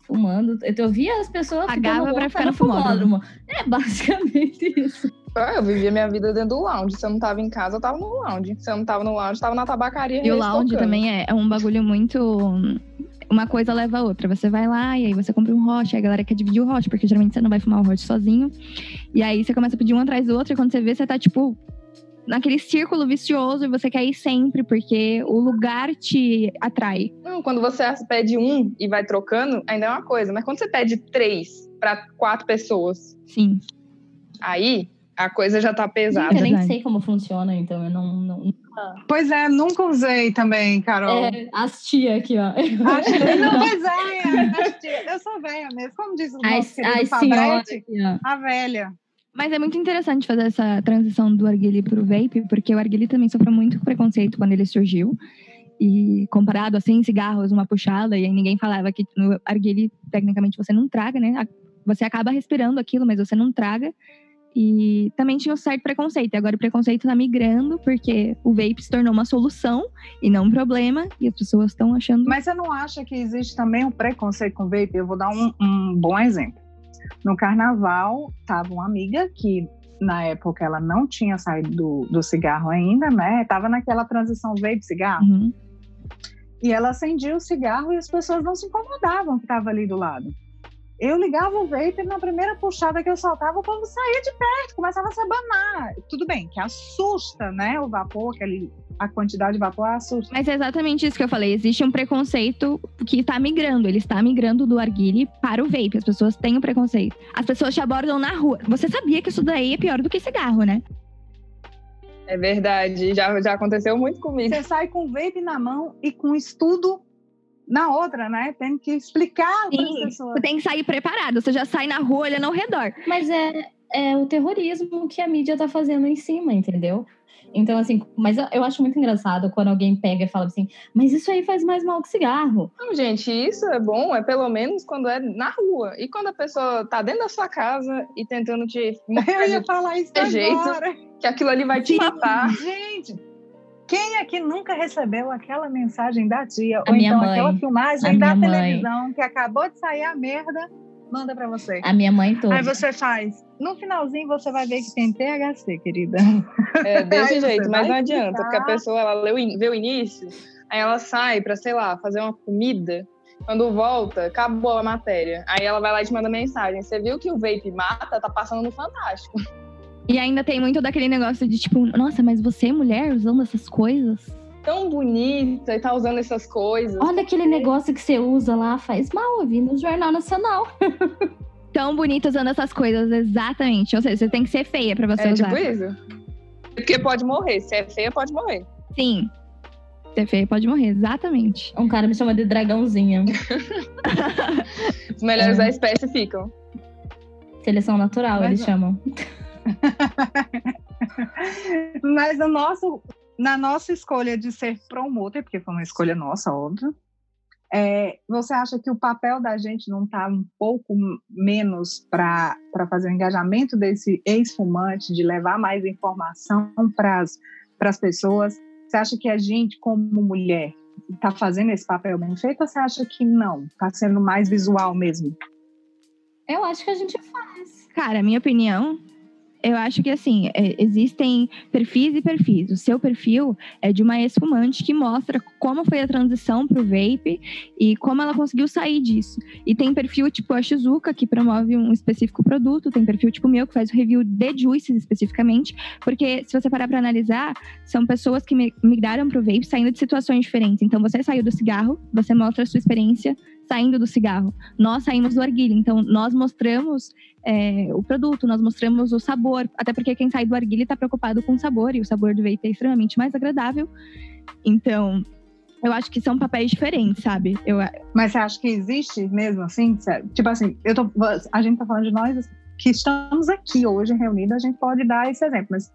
fumando. Eu, via as pessoas Pagava ficando pra ficar no fumódromo. É basicamente isso. ah, eu vivia minha vida dentro do lounge. Se eu não tava em casa, eu tava no lounge. Se eu não tava no lounge, eu tava na tabacaria. E o lounge tocando. também é, é um bagulho muito. Uma coisa leva a outra. Você vai lá e aí você compra um hot, aí a galera quer dividir o hot, porque geralmente você não vai fumar o hot sozinho. E aí você começa a pedir um atrás do outro, e quando você vê, você tá tipo naquele círculo vicioso e você quer ir sempre, porque o lugar te atrai. Não, quando você pede um e vai trocando, ainda é uma coisa. Mas quando você pede três pra quatro pessoas, Sim. aí a coisa já tá pesada. eu nem sei como funciona, então eu não. não... Pois é, nunca usei também, Carol. É, as tia aqui, ó. Acho que- não, pois é, acho que- eu sou velha mesmo. Como diz o nosso As, querido as Fabrete, aqui, ó. a velha. Mas é muito interessante fazer essa transição do arguile pro vape, porque o arguile também sofreu muito preconceito quando ele surgiu. E comparado assim, cigarros, uma puxada, e aí ninguém falava que no arguile, tecnicamente, você não traga, né? A- Você acaba respirando aquilo, mas você não traga. E também tinha um certo preconceito. E agora o preconceito tá migrando, porque o vape se tornou uma solução e não um problema. E as pessoas estão achando. Mas você não acha que existe também um preconceito com vape? Eu vou dar um, um bom exemplo. No carnaval, tava uma amiga que, na época, ela não tinha saído do, do cigarro ainda, né? Tava naquela transição vape-cigarro. Uhum. E ela acendia o cigarro e as pessoas não se incomodavam que estava ali do lado. Eu ligava o vape e na primeira puxada que eu soltava, o povo saía de perto, começava a se abanar. Tudo bem, que assusta, né? O vapor, aquele, a quantidade de vapor assusta. Mas é exatamente isso que eu falei. Existe um preconceito que está migrando. Ele está migrando do arguile para o vape. As pessoas têm o preconceito. As pessoas te abordam na rua. Você sabia que isso daí é pior do que cigarro, né? É verdade, já, já aconteceu muito comigo. Você sai com o vape na mão e com estudo na outra, né? Tendo que explicar para as pessoas. Você tem que sair preparado. Você já sai na rua olhando ao redor. Mas é, é o terrorismo que a mídia tá fazendo em cima, entendeu? Então, assim, mas eu- acho muito engraçado quando alguém pega e fala assim, mas isso aí faz mais mal que cigarro. Não, gente, isso é bom, é pelo menos quando é na rua. E quando a pessoa tá dentro da sua casa e tentando te Eu ia falar isso É jeito. agora. que aquilo ali vai te matar. Gente, quem aqui nunca recebeu aquela mensagem da tia? A ou minha então mãe. aquela filmagem A da minha mãe. televisão que acabou de sair a merda, manda pra você. A minha mãe toda. Aí você faz. No finalzinho você vai ver que tem THC, querida. É desse jeito, mas não adianta, porque a ficar- pessoa ela leu, vê o início, aí ela sai pra, sei lá, fazer uma comida. Quando volta, acabou a matéria. Aí ela vai lá e te manda mensagem. Você viu que o vape mata? Tá passando no Fantástico. E ainda tem muito daquele negócio de tipo, nossa, mas você, mulher, usando essas coisas? Tão bonita e tá usando essas coisas. Olha aquele negócio que você usa lá, faz mal, eu vi no Jornal Nacional. Tão bonita usando essas coisas, exatamente. Ou seja, você tem que ser feia pra você É usar. tipo isso. Porque pode morrer. Se é feia, pode morrer. Sim. Ser feia pode morrer, exatamente. Um cara me chama de dragãozinha. Os melhores É. da espécie ficam. Seleção natural, Mas, eles ó. chamam. Mas o nosso, na nossa escolha de ser promoter, porque foi uma escolha nossa, óbvio, É, você acha que o papel da gente não está um pouco menos para fazer o engajamento desse ex-fumante, de levar mais informação para as pessoas? Você acha que a gente, como mulher, está fazendo esse papel bem feito ou você acha que não? Está sendo mais visual mesmo? Eu acho que a gente faz. Cara, minha opinião eu acho que assim, é, existem perfis e perfis. O seu perfil é de uma ex-fumante que mostra como foi a transição para o vape e como ela conseguiu sair disso. E tem perfil tipo a Shizuka, que promove um específico produto, tem perfil tipo meu, que faz o review de juices especificamente, porque se você parar para analisar, são pessoas que migraram para o vape saindo de situações diferentes. Então você saiu do cigarro, você mostra a sua experiência saindo do cigarro. Nós saímos do arguilha, então nós mostramos é, o produto, nós mostramos o sabor, até porque quem sai do arguilha está preocupado com o sabor, e o sabor do vape é extremamente mais agradável. Então, eu acho que são papéis diferentes, sabe? Eu... Mas você acha que existe mesmo assim? Tipo assim, eu tô, a gente tá falando de nós que estamos aqui hoje reunidos, a gente pode dar esse exemplo, mas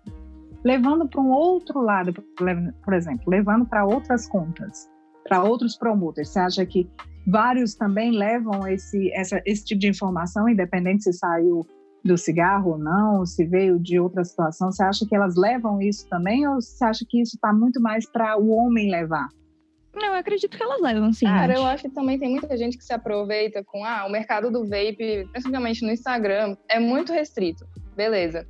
levando para um outro lado, por exemplo, levando para outras contas, para outros promoters, você acha que vários também levam esse, essa, esse tipo de informação, independente se saiu do cigarro ou não, se veio de outra situação. Você acha que elas levam isso também ou você acha que isso está muito mais para o homem levar? Não, eu acredito que elas levam, sim. Cara, acho. eu acho que também tem muita gente que se aproveita com ah, o mercado do vape, principalmente no Instagram, é muito restrito. Beleza.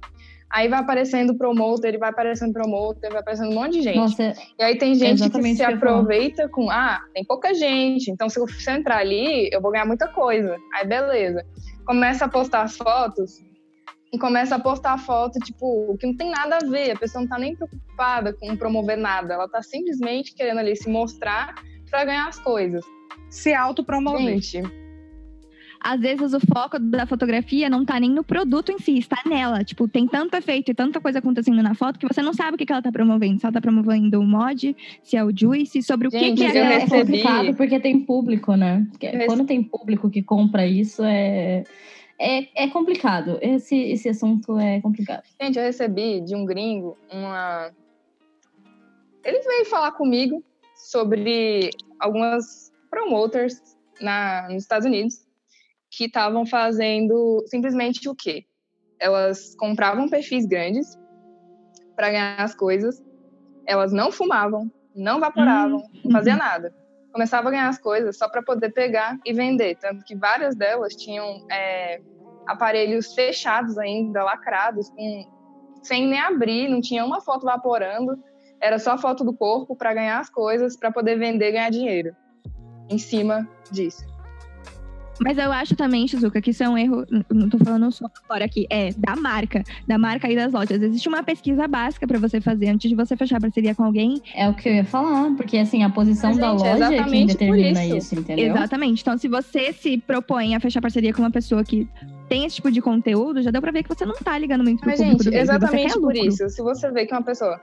Aí vai aparecendo promoter, vai aparecendo promoter, vai aparecendo um monte de gente. Nossa, e aí tem gente que se aproveita com, ah, tem pouca gente, então se eu, se eu entrar ali, eu vou ganhar muita coisa. Aí beleza. Começa a postar as fotos e começa a postar foto, tipo, que não tem nada a ver, a pessoa não tá nem preocupada com promover nada, ela tá simplesmente querendo ali se mostrar para ganhar as coisas. Se autopromover. Gente, às vezes o foco da fotografia não tá nem no produto em si, está nela. Tipo, tem tanto efeito e tanta coisa acontecendo na foto que você não sabe o que, que ela tá promovendo. Se ela tá promovendo o mod, se é o juice, sobre o Gente, que, que é. É complicado porque tem público, né? Quando tem público que compra isso, é. É, é complicado. Esse, esse assunto é complicado. Gente, eu recebi de um gringo uma. Ele veio falar comigo sobre algumas promoters na, nos Estados Unidos que estavam fazendo simplesmente o quê? Elas compravam perfis grandes para ganhar as coisas, elas não fumavam, não vaporavam, uhum. não fazia nada. Começava a ganhar as coisas só para poder pegar e vender. Tanto que várias delas tinham é, aparelhos fechados ainda, lacrados, com, sem nem abrir, não tinha uma foto vaporando, era só foto do corpo para ganhar as coisas, para poder vender e ganhar dinheiro em cima disso. Mas eu acho também, Shizuka, que isso é um erro, não tô falando só fora aqui, é da marca, da marca e das lojas. Existe uma pesquisa básica para você fazer antes de você fechar parceria com alguém. É o que eu ia falar, porque assim, a posição Mas, da gente, loja é quem determina isso. isso, entendeu? Exatamente. Então, se você se propõe a fechar parceria com uma pessoa que tem esse tipo de conteúdo, já deu pra ver que você não tá ligando muito pro Mas, gente, do exatamente por isso. Se você vê que uma pessoa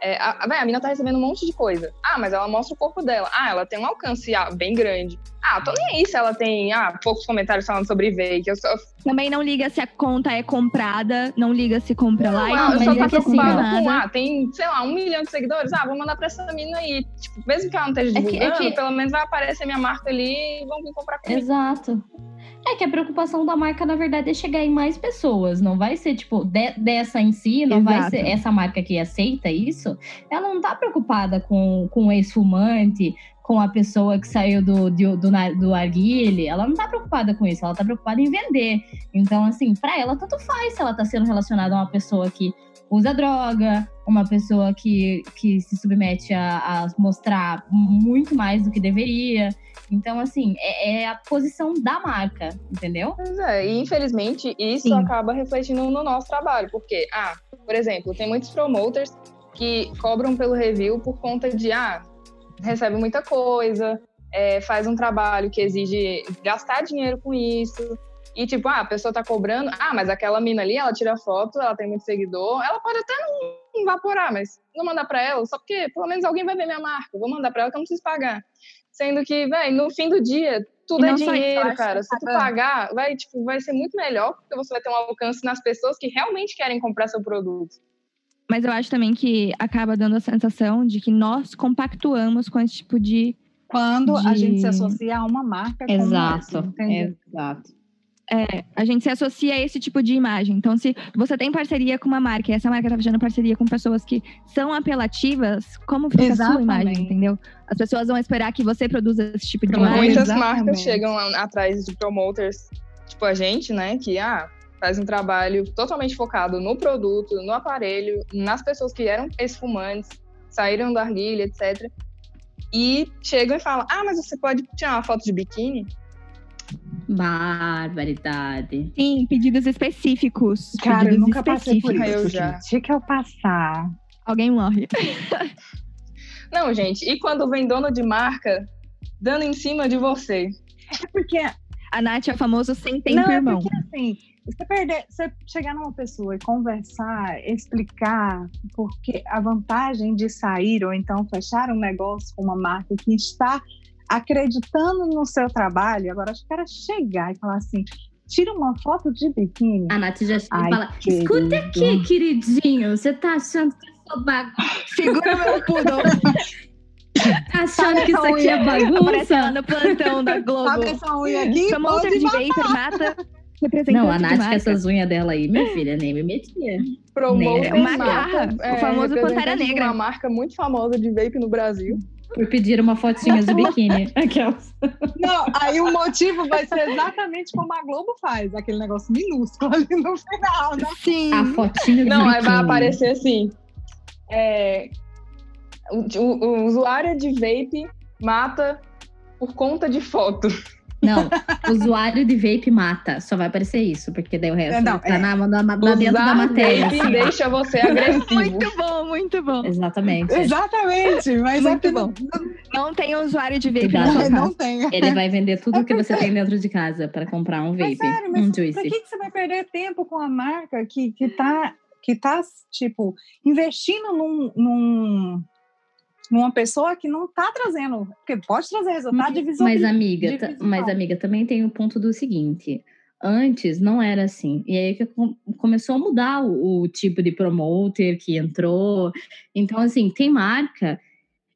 é, a, a, a mina tá recebendo um monte de coisa. Ah, mas ela mostra o corpo dela. Ah, ela tem um alcance ah, bem grande. Ah, tô nem aí se ela tem ah, poucos comentários falando sobre vape. Eu só... Também não liga se a conta é comprada, não liga se compra lá. Não, eu só tô preocupada com, ah, tem, sei lá, um milhão de seguidores. Ah, vou mandar pra essa mina aí. Tipo, mesmo que ela não esteja divulgando, é que, é que... pelo menos vai aparecer minha marca ali e vão vir comprar comigo. Exato. É que a preocupação da marca, na verdade, é chegar em mais pessoas. Não vai ser, tipo, de, dessa em si, não Exato. vai ser essa marca que aceita isso. Ela não tá preocupada com, com o ex-fumante, com a pessoa que saiu do, do, do, do arguile. Ela não tá preocupada com isso, ela tá preocupada em vender. Então, assim, para ela, tanto faz se ela tá sendo relacionada a uma pessoa que usa droga, uma pessoa que, que se submete a, a mostrar muito mais do que deveria. Então, assim, é, é, a posição da marca, entendeu? Pois é, e infelizmente isso Sim. acaba refletindo no nosso trabalho, porque, ah, por exemplo, tem muitos promoters que cobram pelo review por conta de, ah, recebe muita coisa, é, faz um trabalho que exige gastar dinheiro com isso. E tipo, ah, a pessoa tá cobrando, ah, mas aquela mina ali, ela tira foto, ela tem muito seguidor, ela pode até não evaporar, mas não mandar para ela, só porque pelo menos alguém vai ver minha marca, vou mandar para ela que eu não preciso pagar. Sendo que, velho, no fim do dia, tudo é dinheiro, cara. Se tu pagar, vai, tipo, vai ser muito melhor, porque você vai ter um alcance nas pessoas que realmente querem comprar seu produto. Mas eu acho também que acaba dando a sensação de que nós compactuamos com esse tipo de Quando a De- gente se associa a uma marca como Exato, essa, entendeu? exato. É, a gente se associa a esse tipo de imagem. Então, se você tem parceria com uma marca e essa marca tá fazendo parceria com pessoas que são apelativas, como fica a sua Exatamente. imagem, entendeu? As pessoas vão esperar que você produza esse tipo de Então, imagem. muitas Exatamente. marcas chegam atrás de promoters, tipo a gente, né? Que ah, faz um trabalho totalmente focado no produto, no aparelho, nas pessoas que eram ex-fumantes, saíram da arguilha, etc. E chegam e falam: Ah, mas você pode tirar uma foto de biquíni? Barbaridade. Sim, pedidos específicos. Cara, eu pedidos nunca passei por específicos. Eu isso. já. gente. Tinha que eu passar. Alguém morre. Não, gente. E quando vem dono de marca dando em cima de você? É porque A Nath é o famoso sem tempo, não, é irmão. porque assim, você perder, você chegar numa pessoa e conversar, explicar porque a vantagem de sair ou então fechar um negócio com uma marca que está acreditando no seu trabalho, agora os caras chegar e falar assim, tira uma foto de biquíni. A Nath já chega Ai, e fala: querido. escuta aqui, queridinho. Você tá achando que eu sou bagunça? Segura meu poodle. Tá achando que isso aqui é Aparece lá bagunça? no plantão da Globo. Abre essa unha aqui, pode de vapor mata Não, a Nath com essas unhas dela aí, minha filha, nem me metia. Promoter Nem- Uma mata, garra, o famoso Pantera Negra. Uma marca muito famosa de vape no Brasil. Por pedir uma fotinha de biquíni. Aquelas. Não, aí o motivo vai ser exatamente como a Globo faz, aquele negócio minúsculo ali no final, né? Sim. A fotinha de Não, biquíni. aí vai aparecer assim. é, o, o- o usuário de vape mata por conta de foto. Não, usuário de vape mata. Só vai aparecer isso, porque daí o resto É, não, tá é. na, na, na dentro da matéria. vape assim, deixa você agressivo. Muito bom, muito bom. Exatamente. Exatamente, mas Muito é bom. não, Não tem usuário de vape na sua não, casa. não tem. Ele vai vender tudo que você tem dentro de casa para comprar um vape, Mas sério, mas um Pra juice. que, que você vai perder tempo com a marca que, que tá, que tá, tipo, investindo num, num- numa pessoa que não tá trazendo, porque pode trazer resultado de visual. Mas amiga, visual. mas amiga, também tem o ponto do seguinte. Antes não era assim. E aí que com- começou a mudar o, o tipo de promoter que entrou. Então, assim, tem marca.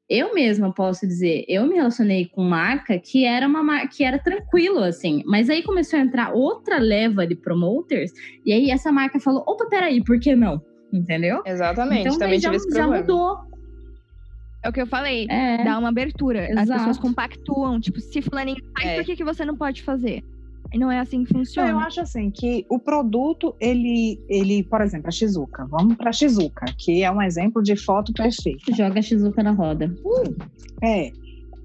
Eu mesma posso dizer, eu me relacionei com marca que era uma marca que era tranquilo, assim. Mas aí começou a entrar outra leva de promoters, e aí essa marca falou: opa, peraí, por que não? Entendeu? Exatamente, então também já, tive esse já mudou. É o que eu falei. É. Dá uma abertura. As Exato. pessoas compactuam. Tipo, se fulaninho faz, É. por que, que você não pode fazer? E não é assim que Então, eu funciona. acho assim que o produto, ele, ele, por exemplo, a Shizuka. Vamos para a Shizuka, que é um exemplo de foto perfeita. Joga a Shizuka na roda. É.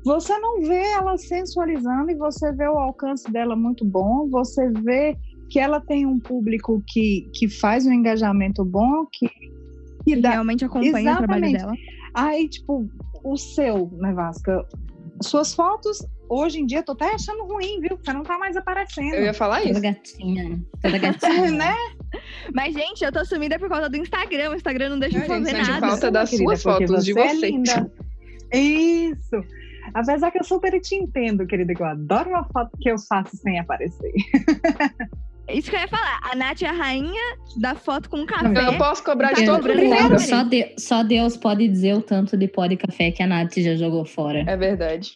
Você não vê ela sensualizando e você vê o alcance dela muito bom, você vê que ela tem um público que, que faz um engajamento bom, que, que Que dá. realmente acompanha o trabalho Exatamente. dela. Aí, tipo, o seu, né, Vasca? Suas fotos, hoje em dia, eu tô até achando ruim, viu? Você não tá mais aparecendo. Eu ia falar Toda isso. gatinha. Toda gatinha. né? Mas, gente, eu tô sumida por causa do Instagram. O Instagram não deixa eu fazer gente, nada. falta das querida, suas fotos de é você. linda. Isso. Apesar que eu super te entendo, querida, que eu adoro uma foto que eu faço sem aparecer. Isso que eu ia falar. A Nath é a rainha da foto com Eu café. posso cobrar de Tá todo mundo. só, de- só Deus pode dizer o tanto de pó de café que a Nath já jogou fora. É verdade.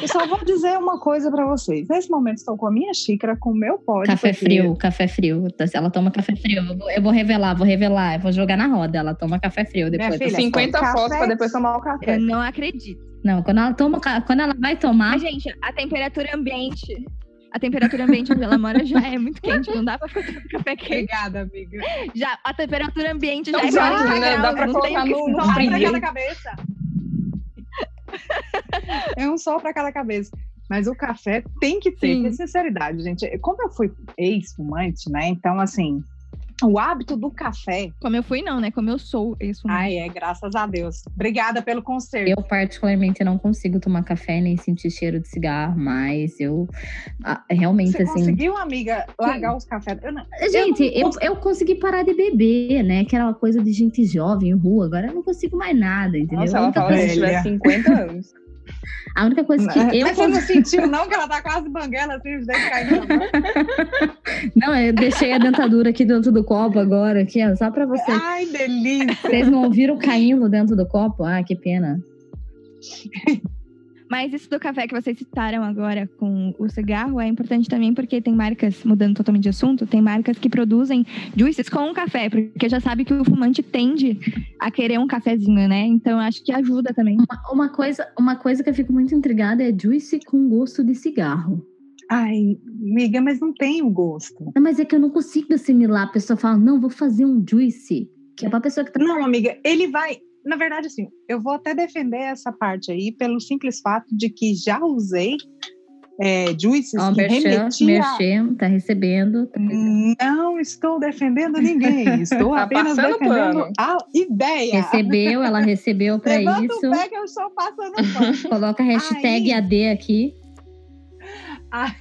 Eu só vou dizer uma coisa pra vocês. Nesse momento, estou com a minha xícara, com o meu pódio. Café porque- frio, café frio. Ela toma café frio. Eu vou, eu vou revelar, vou revelar. Eu vou jogar na roda. Ela toma café frio depois. filha, 50 café- fotos pra depois tomar o café. Eu não acredito. Não, quando ela toma, quando ela vai tomar, Mas, gente, a temperatura ambiente. A temperatura ambiente onde ela mora já é muito quente. Não dá pra ficar tomando café quente. Obrigada, amiga. Já, a temperatura ambiente já Não é 40 né? Dá graus. pra não colocar no- no. Sol pra cada cabeça. É um sol pra cada cabeça. Mas o café tem que ter, Sim. porque, sinceridade, gente. Como eu fui ex-fumante, né? Então, assim, o hábito do café. Como eu fui, não, né? Como eu sou isso. Ai, é, graças a Deus. Obrigada pelo conselho. eu particularmente não consigo tomar café nem sentir cheiro de cigarro, mas eu ah, realmente Você assim. conseguiu, amiga, largar os cafés? Eu não- Gente, eu eu, não eu, consegui parar de beber, né? Que era uma coisa de gente jovem, rua. Agora eu não consigo mais nada, entendeu? Nossa, ela fala coisa, se tivesse Velha. 50 anos. a única coisa que eu Mas você não sentiu, não, que ela tá quase banguela assim, os dentes caindo. Não, eu deixei a dentadura aqui dentro do copo agora, aqui, ó, só pra vocês. Ai, delícia. Vocês não ouviram caindo dentro do copo? Ah, que pena. Mas isso do café que vocês citaram agora com o cigarro é importante também porque tem marcas, mudando totalmente de assunto, tem marcas que produzem juices com café, porque já sabe que o fumante tende a querer um cafezinho, né? Então acho que ajuda também. Uma, uma coisa, uma coisa que eu fico muito intrigada é juice com gosto de cigarro. Ai, amiga, mas não tem o gosto. Não, mas é que eu não consigo assimilar. A pessoa fala, não, vou fazer um juice. Que é pra pessoa que tá. Não, amiga, ele vai. Na verdade, assim, eu vou até defender essa parte aí pelo simples fato de que já usei é, juices Ó, que merchan, merchan, tá recebendo. tá recebendo. Não estou defendendo ninguém, estou Tá apenas passando defendendo pano. a ideia. Recebeu, ela recebeu Levanta isso. o pé que eu estou passando pano. Coloca a hashtag Aí- AD aqui. Ai,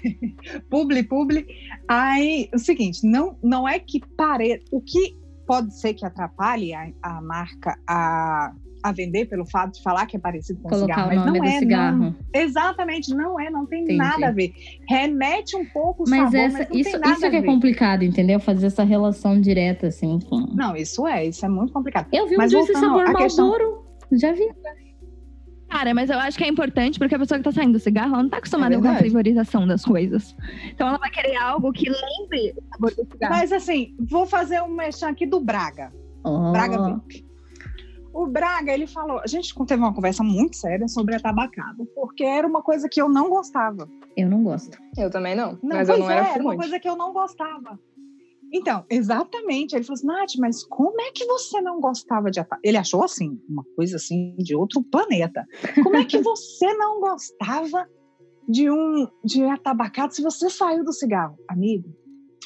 publi, publi. Aí, o seguinte, não, não é que pare... O que pode ser que atrapalhe a, a marca a, a vender pelo fato de falar que é parecido com Colocar cigarro, o mas não é, cigarro. não. Exatamente, não é, não tem Entendi. nada a ver. Remete um pouco o Mas, sabor, essa, mas isso, isso a que é complicado, entendeu? Fazer essa relação direta, assim. Com... Não, isso é, isso é muito complicado. Eu vi um Mas voltando sabor à questão- Malboro. Já vi. Cara, mas eu acho que é importante porque a pessoa que tá saindo do cigarro, ela não tá acostumada com a frivolização das coisas. Então ela vai querer algo que lembre o sabor do cigarro. Mas assim, vou fazer um mexão aqui do Braga. Oh. Braga Vape. O Braga, ele falou, a gente teve uma conversa muito séria sobre a tabacada, porque era uma coisa que eu não gostava. Eu não gosto. Eu também não. Não, mas eu não é, era era uma fumante. coisa que eu não gostava. Então, exatamente. Ele falou assim, Nath, mas como é que você não gostava de atabacato? Ele achou assim, uma coisa assim de outro planeta. Como é que você não gostava de um de atabacato se você saiu do cigarro? Amigo,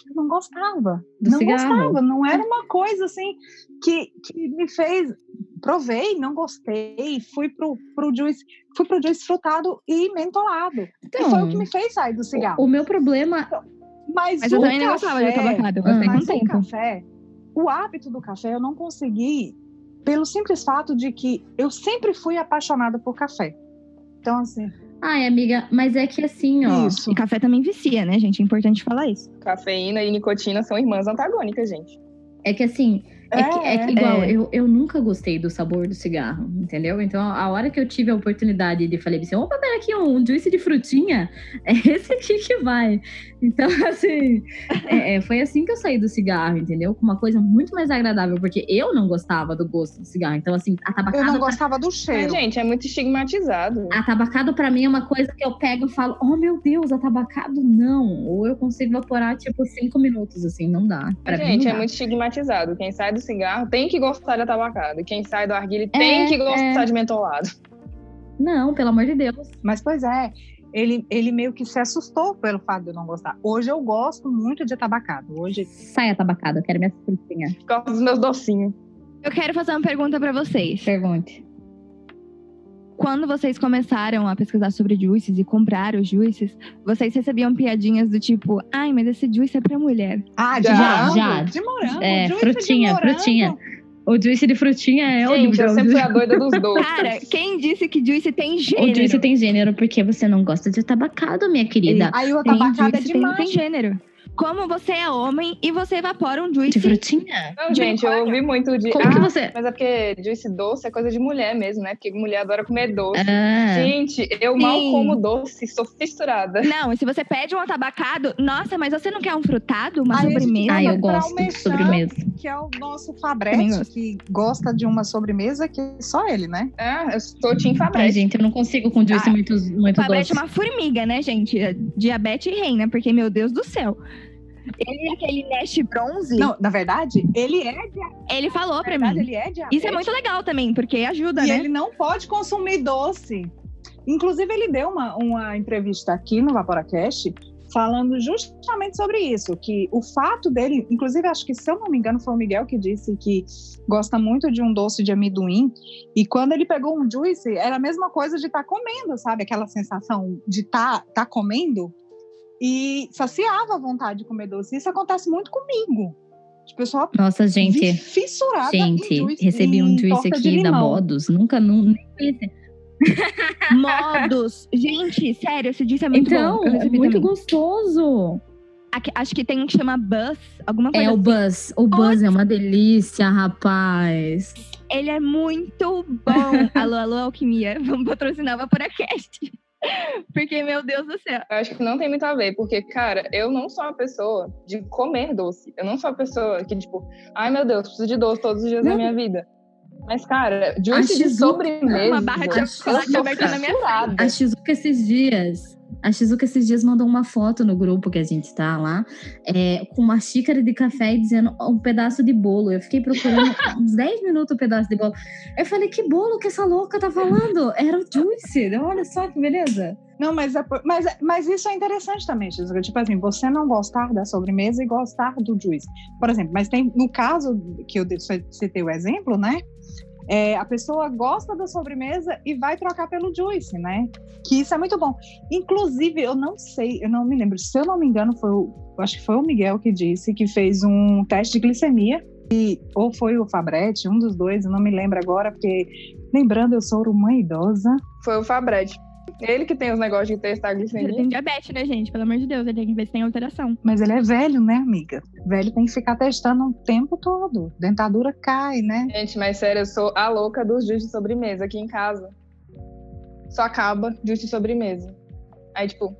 eu não gostava. Do não cigarro. gostava. Não era uma coisa assim que, que me fez. Provei, não gostei, fui pro, pro juice, fui pro juice frutado e mentolado. e foi o que me fez sair do cigarro. Então, o meu problema. Mas, Mas o eu também não gostava de café- eu gostei com Mas o o tempo. café, o hábito do café eu não consegui pelo simples fato de que eu sempre fui apaixonada por café. Então, assim, Ai, amiga, mas é que assim, ó. isso. E café também vicia, né, gente? É importante falar isso. Cafeína e nicotina são irmãs antagônicas, gente. É que assim. É, que, é que igual, é. Eu, eu nunca gostei do sabor do cigarro, entendeu? Então, a hora que eu tive a oportunidade de falei assim, opa, pera aqui, um juice de frutinha, é esse aqui que vai. Então, assim, é, é, foi assim que eu saí do cigarro, entendeu? Com uma coisa muito mais agradável, porque eu não gostava do gosto do cigarro. Então, assim, a Eu não tabacada, gostava do Mas, cheiro. gente, é muito estigmatizado. a tabacado pra mim é uma coisa que eu pego e falo, oh meu Deus, atabacado não. Ou eu consigo evaporar, tipo, cinco minutos, assim, não dá. Pra mim, gente, não é dá. muito estigmatizado. Quem sai do cigarro tem que gostar de atabacado. E quem sai do arguile É, tem que gostar é. de mentolado. Não, pelo amor de Deus. Mas, pois é, ele, ele meio que se assustou pelo fato de eu não gostar. Hoje eu gosto muito de tabacado. Hoje, Sai atabacado, eu quero minha frutinha. Por causa dos meus docinhos. Eu quero fazer uma pergunta pra vocês. Pergunte. Quando vocês começaram a pesquisar sobre juices e comprar os juices, vocês recebiam piadinhas do tipo, ai, mas esse juice é pra mulher. ah, de Já, morango, já. de morango, É, juice frutinha, de morango. frutinha. O juice de frutinha é gente, horrível. eu sempre fui a doida dos doces. Cara, quem disse que juice tem gênero? O juice tem gênero porque você não gosta de tabacado, minha querida. Aí o tabacado é juice, tem, demais. tem gênero. Como você é homem e você evapora um juice De frutinha? Não, de gente, eu ouvi muito de. Como ah, que você. Mas é porque juice doce é coisa de mulher mesmo, né? Porque mulher adora comer doce. Ah, Gente, eu mal Sim. como doce, sou fissurada. Não, e se você pede um atabacado, nossa, mas você não quer um frutado, uma sobremesa? ah, eu gosto de sobremesa. Que é o nosso Fabrete, que gosta de uma sobremesa que só ele, né? Ah, eu sou Tim Ai, Fabrete. gente, eu não consigo com juice Ah, muito, muito Fabrete doce. é uma formiga, né, gente? Diabetes reina, porque, meu Deus do céu. Ele é aquele Nash bronze, Não, na verdade, ele é de ele falou na pra verdade, mim. ele é diabético. Isso é muito legal também, porque ajuda, E né? ele não pode consumir doce. Inclusive, ele deu uma, uma entrevista aqui no Vaporacast falando justamente sobre isso, que o fato dele, inclusive acho que se eu não me engano foi o Miguel que disse que gosta muito de um doce de amendoim e quando ele pegou um juice era a mesma coisa de estar comendo, sabe? Aquela sensação de estar tá, comendo e saciava a vontade de comer doce. Isso acontece muito comigo. De pessoa Nossa, gente. fissurada em Gente, juice, recebi um juice aqui da. Modos. Nunca, nu- nem conheci. Modos. Gente, sério, esse juice é muito Então, bom. Eu é muito também. gostoso. Aqui- acho que tem um que chama Buzz, alguma coisa É o assim. Buzz. O Buzz é uma delícia, rapaz. Ele é muito bom. alô, alô, Alquimia. Vamos patrocinar o Vaporacast. Porque, meu Deus do céu. Eu acho que não tem muito a ver, porque, cara, eu não sou uma pessoa de comer doce. Eu não sou uma pessoa que, tipo, ai meu Deus, preciso de doce todos os dias da Não. minha vida. Mas, cara, juice de sobremesa. Uma barra de chocolate aberta na minha fissurada. A Shizuka esses dias. A Shizuka esses dias mandou uma foto no grupo que a gente tá lá, é, com uma xícara de café e dizendo um pedaço de bolo. Eu fiquei procurando uns 10 minutos o pedaço de bolo. Eu falei, que bolo que essa louca tá falando? Era o Juice. Olha só que beleza. Não, mas, é mas, mas isso é interessante também, Shizuka. Tipo assim, você não gostar da sobremesa e gostar do juice. Por exemplo, mas tem, no caso que eu citei o exemplo, né? É, a pessoa gosta da sobremesa e vai trocar pelo juice, né? Que isso é muito bom. Inclusive, eu não sei, eu não me lembro, se eu não me engano, foi o, acho que foi o Miguel que disse que fez um teste de glicemia, e, ou foi o Fabretti, um dos dois, eu não me lembro agora, porque lembrando, eu sou uma idosa. Foi o Fabred. Ele que tem os negócios de testar a Ele glicemia. tem diabetes, né, gente? Pelo amor de Deus, ele tem que ver se tem alteração. Mas ele é velho, né, amiga? Velho tem que ficar testando o tempo todo. Dentadura cai, né? Gente, mas sério, eu sou a louca dos juice de sobremesa aqui em casa. Só acaba juice de sobremesa. Aí, tipo,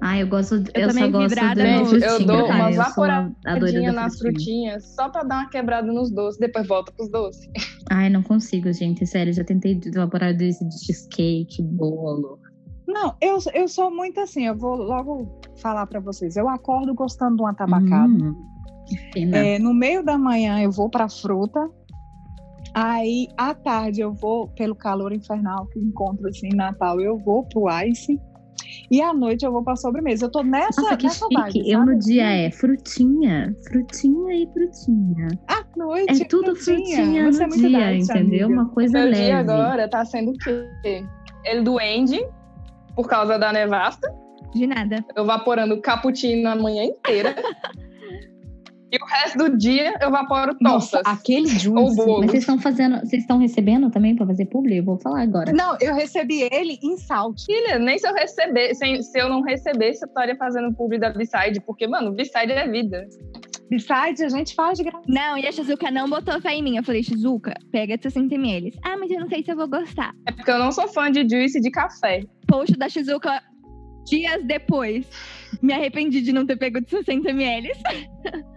Ah, eu gosto. Eu, Eu só também gosto vidrada de no- gente, eu dou cara. umas vaporadinhas nas frutinha. frutinhas só pra dar uma quebrada nos doces, depois volta pros doces. Ai, não consigo, gente. Sério, já tentei evaporar desse de cheesecake, bolo. Não, eu, eu sou muito assim, eu vou logo falar pra vocês. Eu acordo gostando de uma tabacada. Hum. É, no meio da manhã eu vou pra fruta. Aí, à tarde, eu vou, pelo calor infernal que encontro assim em Natal, eu vou pro ice. E à noite eu vou pra sobremesa. Eu tô nessa, Nossa, que nessa vibe, eu no dia é frutinha, frutinha e frutinha. À noite, É tudo frutinha, Você é no muito dia, diet, entendeu? amiga. Uma coisa Meu leve. dia agora tá sendo o quê? Ele duende, por causa da nevasca. De nada. Eu vaporando cappuccino a manhã inteira. e o resto do dia eu vaporo Nossa, tossas. aquele Ou juice. bolo. Mas vocês estão fazendo, vocês estão recebendo também pra fazer publi? Eu vou falar agora. Não, eu recebi ele em salt. Filha, nem se eu receber, se, se eu não recebesse, eu estaria fazendo publi da B-Side, porque, mano, B-Side é vida. Besides, a gente faz de graça. Não, e a Shizuka não botou fé em mim. Eu falei, Shizuka, pega 60ml. Ah, mas eu não sei se eu vou gostar. É porque eu não sou fã de juice de café. Post da Shizuka dias depois. Me arrependi de não ter pego de 60ml.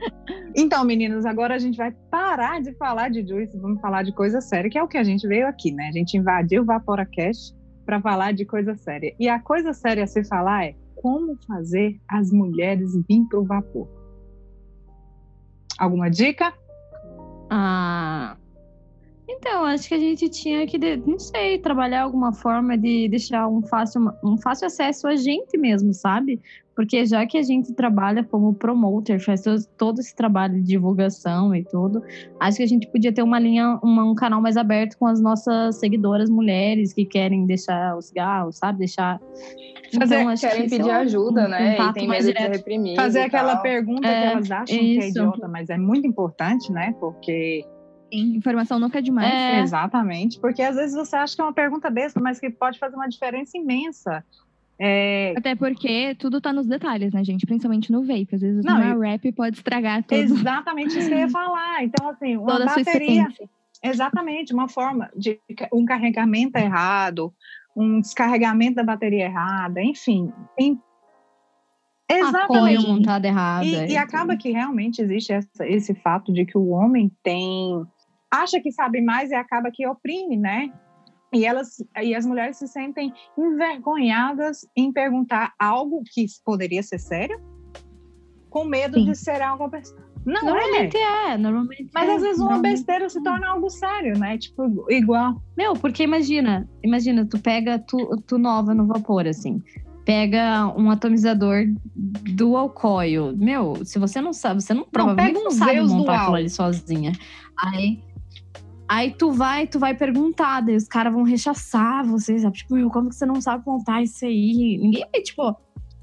Então, meninos, agora a gente vai parar de falar de juice, vamos falar de coisa séria, que é o que a gente veio aqui, né? A gente invadiu o VaporaCast para falar de coisa séria. E a coisa séria a se falar é como fazer as mulheres vir pro vapor. Alguma dica? Ah. Então, acho que a gente tinha que, não sei, trabalhar alguma forma de deixar um fácil, um fácil acesso a gente mesmo, sabe? Porque já que a gente trabalha como promoter, faz todo, esse trabalho de divulgação e tudo, acho que a gente podia ter uma linha, uma- um canal mais aberto com as nossas seguidoras mulheres que querem deixar o cigarro, sabe? Deixar. Fazer- Então, Querem pedir lá, ajuda, um né? E contato tem medo de ser reprimido. Fazer e aquela pergunta É, que elas acham que é isso. idiota, mas é muito importante, né? Porque Sim, informação nunca é demais. É. Exatamente, porque às vezes você acha que é uma pergunta besta, mas que pode fazer uma diferença imensa. É, Até porque tudo tá nos detalhes, né, gente? Principalmente no vape. Às vezes Não, uma e- rap pode estragar todo, exatamente isso que eu ia falar. Então, assim, uma toda bateria, exatamente, uma forma de um carregamento errado, um descarregamento da bateria errada, enfim. Tem... Apoio Exatamente. montado errado. E, é, e acaba que realmente existe essa- esse fato de que o homem tem acha que sabe mais e acaba que oprime, né? E elas e as mulheres se sentem envergonhadas em perguntar algo que poderia ser sério, com medo Sim. de ser algo besteira. Não é. Normalmente é, normalmente Mas é, às vezes uma besteira se torna algo sério, né? Tipo, igual. Meu, porque imagina, imagina, tu pega tu, tu nova no vapor, assim. Pega um atomizador dual coil. Meu, se você não sabe, você não, provavelmente pega um não sabe montar aquilo ali sozinha. Aí, aí tu vai, tu vai perguntar, daí os caras vão rechaçar você, sabe? Tipo, como que você não sabe montar isso aí? Ninguém vai, tipo,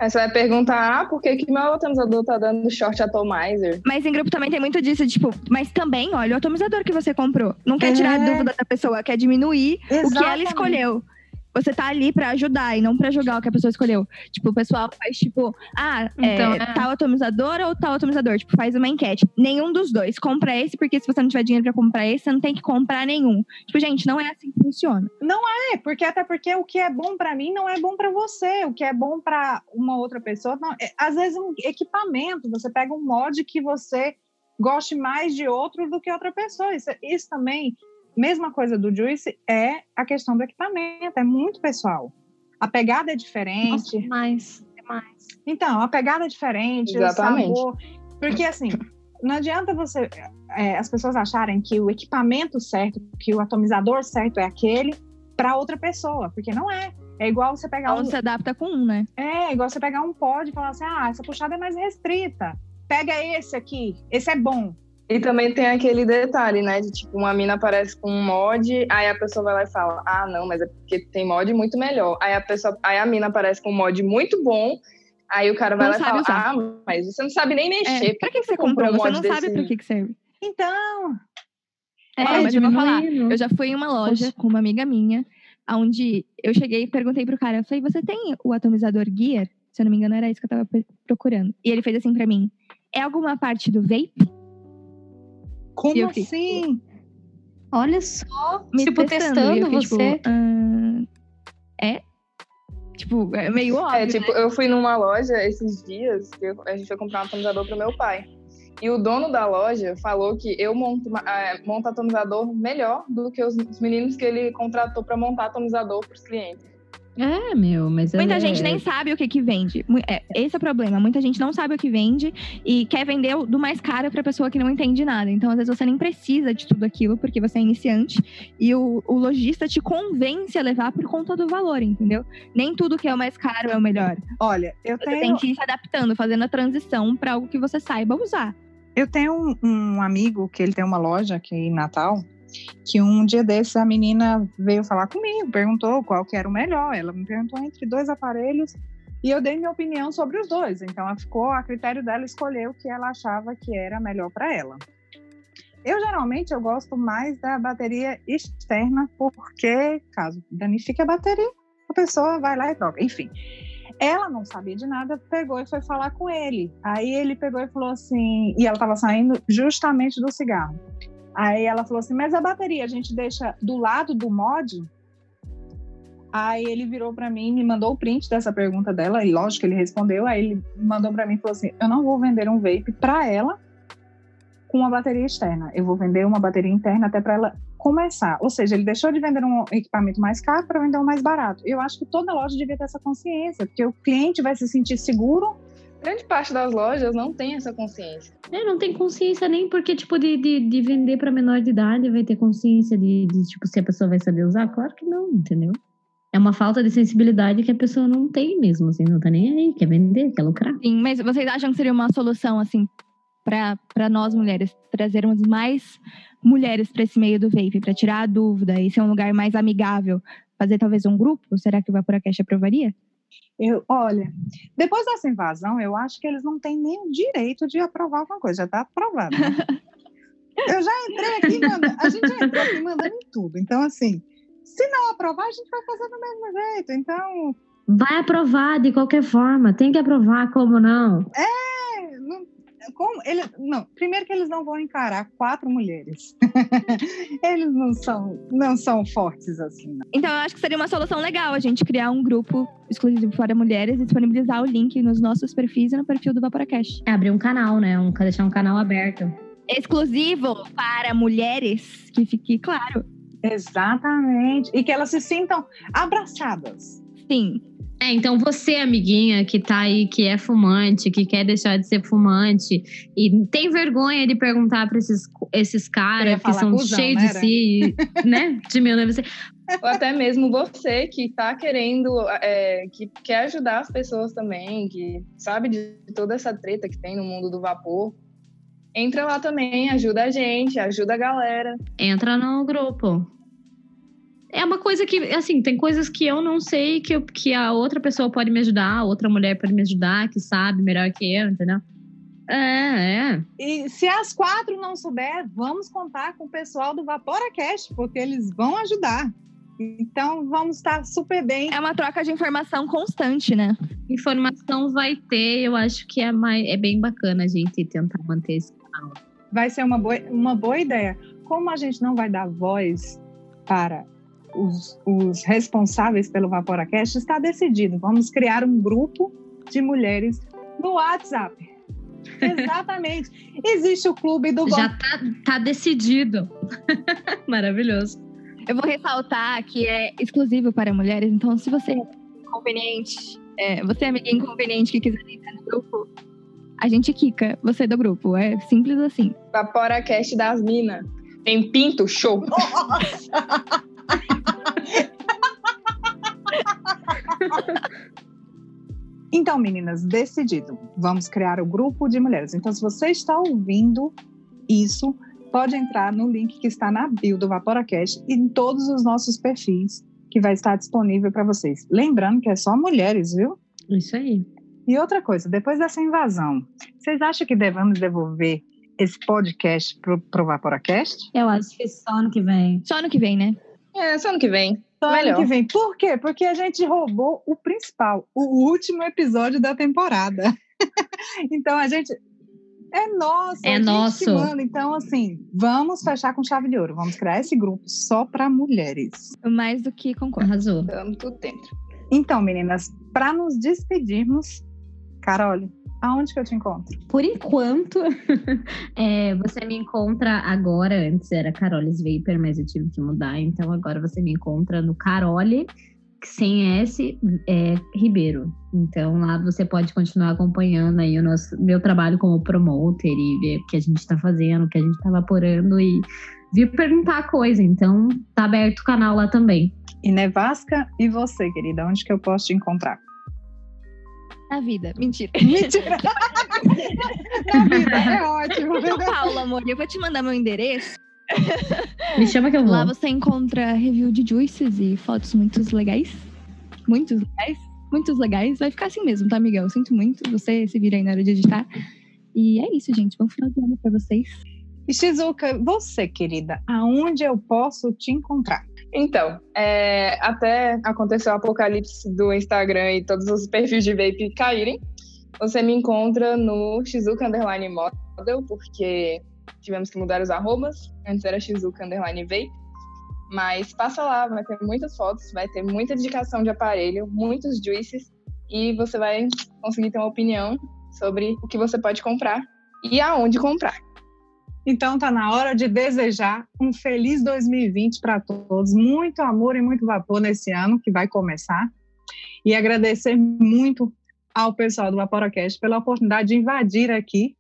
Aí você vai perguntar, ah, por que, que meu atomizador tá dando short atomizer? Mas em grupo também tem muito disso, tipo, mas também, olha, o atomizador que você comprou. Não quer tirar a É. dúvida da pessoa, quer diminuir o que ela Exatamente. escolheu. Você tá ali pra ajudar e não pra julgar o que a pessoa escolheu. Tipo, o pessoal faz tipo, ah, Então, é, é. tal atomizador ou tal atomizador? Tipo, faz uma enquete. Nenhum dos dois. Compra esse, porque se você não tiver dinheiro pra comprar esse, você não tem que comprar nenhum. Tipo, gente, não é assim que funciona. É, porque até porque o que é bom pra mim não é bom pra você, o que é bom pra uma outra pessoa, não, é, às vezes um equipamento, você pega um mod que você goste mais de outro do que outra pessoa. Isso, isso também, mesma coisa do Juice, é a questão do equipamento, é muito pessoal. A pegada é diferente. Nossa, demais, demais. Então, a pegada é diferente, Exatamente. o sabor. Porque assim, não adianta você é, as pessoas acharem que o equipamento certo, que o atomizador certo é aquele para outra pessoa, porque não é. É igual você pegar Ela um, se adapta com um, né? é igual você pegar um pod e falar assim: "Ah, essa puxada é mais restrita. Pega esse aqui, esse é bom". E também tem aquele detalhe, né? De tipo, uma mina aparece com um mod, aí a pessoa vai lá e fala: Ah, não, mas é porque tem mod muito melhor. Aí a pessoa, aí a mina aparece com um mod muito bom, aí o cara vai Não lá e sabe fala: usar. Ah, mas você não sabe nem mexer. É, pra que você comprou? um Você mod não desse- sabe pra que, que serve. Então, É, mas eu vou falar. Eu já fui em uma loja com uma amiga minha, onde eu cheguei e perguntei pro cara, eu falei, você tem o atomizador Gear? Se eu não me engano, era isso que eu tava procurando. E ele fez assim pra mim, é alguma parte do vape? Como eu fiquei, assim? Olha só, Me tipo, testando eu fiquei, você. Tipo, "Ah, é? Tipo, é meio óbvio, É, tipo, eu fui numa loja esses dias, que eu- a gente foi comprar um atomizador pro meu pai. E o dono da loja falou que eu monto, ah, monto atomizador melhor do que os, os meninos que ele contratou para montar atomizador para os clientes. É, meu, mas Muita é- gente nem sabe o que que vende. É, esse é o problema. Muita gente não sabe o que vende e quer vender o do mais caro pra pessoa que não entende nada. Então, às vezes, você nem precisa de tudo aquilo porque você é iniciante e o, o lojista te convence a levar por conta do valor, entendeu? Nem tudo que é o mais caro é o melhor. Olha, eu Você tenho tem que ir se adaptando, fazendo a transição pra algo que você saiba usar. Eu tenho um, um amigo que ele tem uma loja aqui em Natal, que um dia desses a menina veio falar comigo, perguntou qual que era o melhor. Ela me perguntou entre dois aparelhos e eu dei minha opinião sobre os dois. Então ela ficou a critério dela escolher o que ela achava que era melhor para ela. Eu geralmente eu gosto mais da bateria externa, porque caso danifique a bateria, a pessoa vai lá e troca. Enfim, ela não sabia de nada, pegou e foi falar com ele. Aí ele pegou e falou assim, e ela estava saindo justamente do cigarro. Aí ela falou assim: Mas a bateria a gente deixa do lado do mod? Aí ele virou para mim, me mandou o print dessa pergunta dela, e lógico ele respondeu. Aí ele mandou para mim e falou assim: Eu não vou vender um vape para ela com uma bateria externa. Eu vou vender uma bateria interna até para ela começar. Ou seja, ele deixou de vender um equipamento mais caro para vender um mais barato. Eu acho que toda loja devia ter essa consciência, porque o cliente vai se sentir seguro. Grande parte das lojas não tem essa consciência. É, não tem consciência nem porque, tipo, de, de, de vender para menor de idade vai ter consciência de, de, tipo, se a pessoa vai saber usar. Claro que não, entendeu? É uma falta de sensibilidade que a pessoa não tem mesmo, assim, não tá nem aí, quer vender, quer lucrar. Sim, mas vocês acham que seria uma solução, assim, para nós mulheres, trazermos mais mulheres para esse meio do vape, para tirar a dúvida e ser um lugar mais amigável? Fazer talvez um grupo? Será que o Vaporacast aprovaria? Eu, olha, depois dessa invasão, eu acho que eles não têm nem o direito de aprovar alguma coisa, já está aprovado. né? eu já entrei aqui, manda, a gente já entrou aqui mandando em tudo. Então, assim, se não aprovar, a gente vai fazer do mesmo jeito. Então, Vai aprovar de qualquer forma, tem que aprovar, como não? é, não, como ele, não, primeiro que eles não vão encarar quatro mulheres. eles não são, não são fortes assim. Não. Então, eu acho que seria uma solução legal a gente criar um grupo exclusivo para mulheres e disponibilizar o link nos nossos perfis e no perfil do Vaporacast. É abrir um canal, né? Um, deixar um canal aberto. Exclusivo para mulheres, que fique claro. Exatamente. E que elas se sintam abraçadas. Sim, É, então você, amiguinha, que tá aí, que é fumante, que quer deixar de ser fumante, e tem vergonha de perguntar pra esses, esses caras que são cheios né, de si, né? De meu você. Ou até mesmo você que está querendo, é, que quer ajudar as pessoas também, que sabe de toda essa treta que tem no mundo do vapor. Entra lá também, ajuda a gente, ajuda a galera. Entra no grupo. É uma coisa que, assim, tem coisas que eu não sei que, eu- que a outra pessoa pode me ajudar, a outra mulher pode me ajudar, que sabe melhor que eu, entendeu? É, é. E se as quatro não souber, vamos contar com o pessoal do VaporaCast, porque eles vão ajudar. Então vamos estar super bem. É uma troca de informação constante, né? Informação vai ter, eu acho que é, mais, é bem bacana a gente tentar manter esse canal. Vai ser uma boa, uma boa ideia. Como a gente não vai dar voz para os, os responsáveis pelo Vaporacast, está decidido. Vamos criar um grupo de mulheres no WhatsApp. Exatamente. Existe o clube do Já tá, tá decidido. Maravilhoso. Eu vou ressaltar que é exclusivo para mulheres, então se você é inconveniente, é, você é amiga inconveniente que quiser entrar no grupo, a gente quica você do grupo. É simples assim. Vaporacast das minas. Tem pinto, show. Então, meninas, decidido. Vamos criar o grupo de mulheres. Então, se você está ouvindo isso, pode entrar no link que está na bio do VaporaCast e em todos os nossos perfis, que vai estar disponível para vocês. Lembrando que é só mulheres, viu? Isso aí. E outra coisa, depois dessa invasão, vocês acham que devemos devolver esse podcast para o VaporaCast? Eu acho que só ano que vem. Só ano que vem, né? É, só ano que vem. Só ano Melhor. que vem. Por quê? Porque a gente roubou o principal, o último episódio da temporada. então a gente. É nosso. É a gente nosso. que manda. Então, assim, vamos fechar com chave de ouro. Vamos criar esse grupo só para mulheres. Mais do que concordo. Arrasou. Estamos tudo dentro. Então, meninas, para nos despedirmos, Carol, aonde que eu te encontro? Por enquanto, é, você me encontra agora. Antes era Carolis Vapor, mas eu tive que mudar. Então agora você me encontra no Carole, sem S, é, Ribeiro. Então lá você pode continuar acompanhando aí o nosso, meu trabalho como promoter e ver o que a gente está fazendo, o que a gente está vaporando e vir perguntar coisa. Então tá aberto o canal lá também. E Nevasca, e você, querida, onde que eu posso te encontrar? Na vida. Mentira. Mentira! Na vida, é ótimo. São Paulo, amor. Eu vou te mandar meu endereço. Me chama que eu vou. Lá você encontra review de juices e fotos muito legais. Muitos legais. Muitos legais. Vai ficar assim mesmo, tá, Miguel? Eu sinto muito. Você se vira aí na hora de editar. E é isso, gente. Bom final de ano pra vocês. E Shizuka, você, querida, aonde eu posso te encontrar? Então, é, até aconteceu o apocalipse do Instagram e todos os perfis de vape caírem. Você me encontra no Shizuka Underline Model, porque tivemos que mudar os arrobas. Antes era Shizuka Underline Vape. Mas passa lá, vai ter muitas fotos, vai ter muita dedicação de aparelho, muitos juices, e você vai conseguir ter uma opinião sobre o que você pode comprar e aonde comprar. Então tá na hora de desejar um feliz 2020 para todos, muito amor e muito vapor nesse ano que vai começar. E agradecer muito ao pessoal do Vaporacast pela oportunidade de invadir aqui.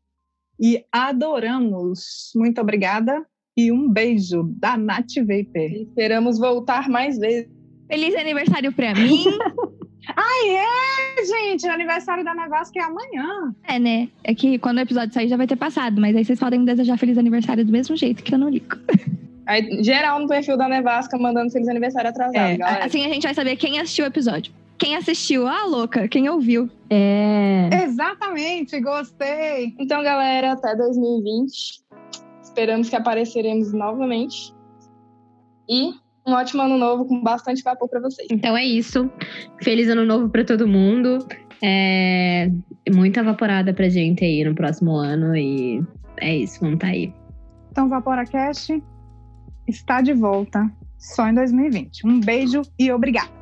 E adoramos. Muito obrigada e um beijo da Nath Vapor. Esperamos voltar mais vezes. Feliz aniversário pra mim. Ai, é, gente, o aniversário da Nevasca é amanhã. é, né? É que quando o episódio sair já vai ter passado, mas aí vocês podem me desejar feliz aniversário do mesmo jeito que eu não ligo. Aí, geral no perfil da Nevasca mandando feliz aniversário atrasado, É, galera. Assim a gente vai saber quem assistiu o episódio. Quem assistiu, ah, louca, quem ouviu. É. Exatamente, gostei. Então, galera, até 2020. Esperamos que apareceremos novamente. E um ótimo ano novo com bastante vapor para vocês. Então é isso. Feliz ano novo pra todo mundo. É, muita vaporada pra gente aí no próximo ano e é isso, vamos tá aí. Então, VaporaCast está de volta só em 2020. Um beijo e obrigada.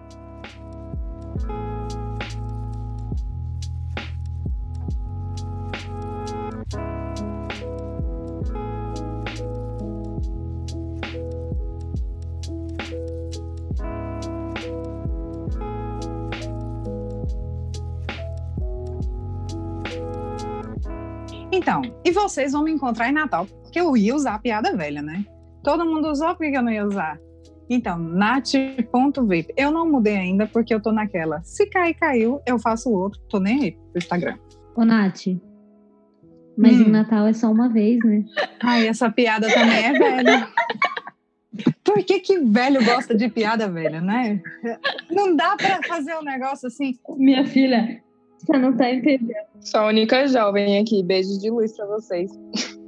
Vocês vão me encontrar em Natal, porque eu ia usar a piada velha, né? Todo mundo usou, por que eu não ia usar? Então, nat.vape. Eu não mudei ainda porque eu tô naquela. Se cair, caiu, eu faço outro. Tô nem aí pro Instagram. Ô, Nath. Mas Hum. em Natal é só uma vez, né? Ai, essa piada também é velha. Por que que velho gosta de piada velha, né? Não dá pra fazer um negócio assim. Minha filha, você não tá entendendo. Sou a única jovem aqui. Beijos de luz para vocês.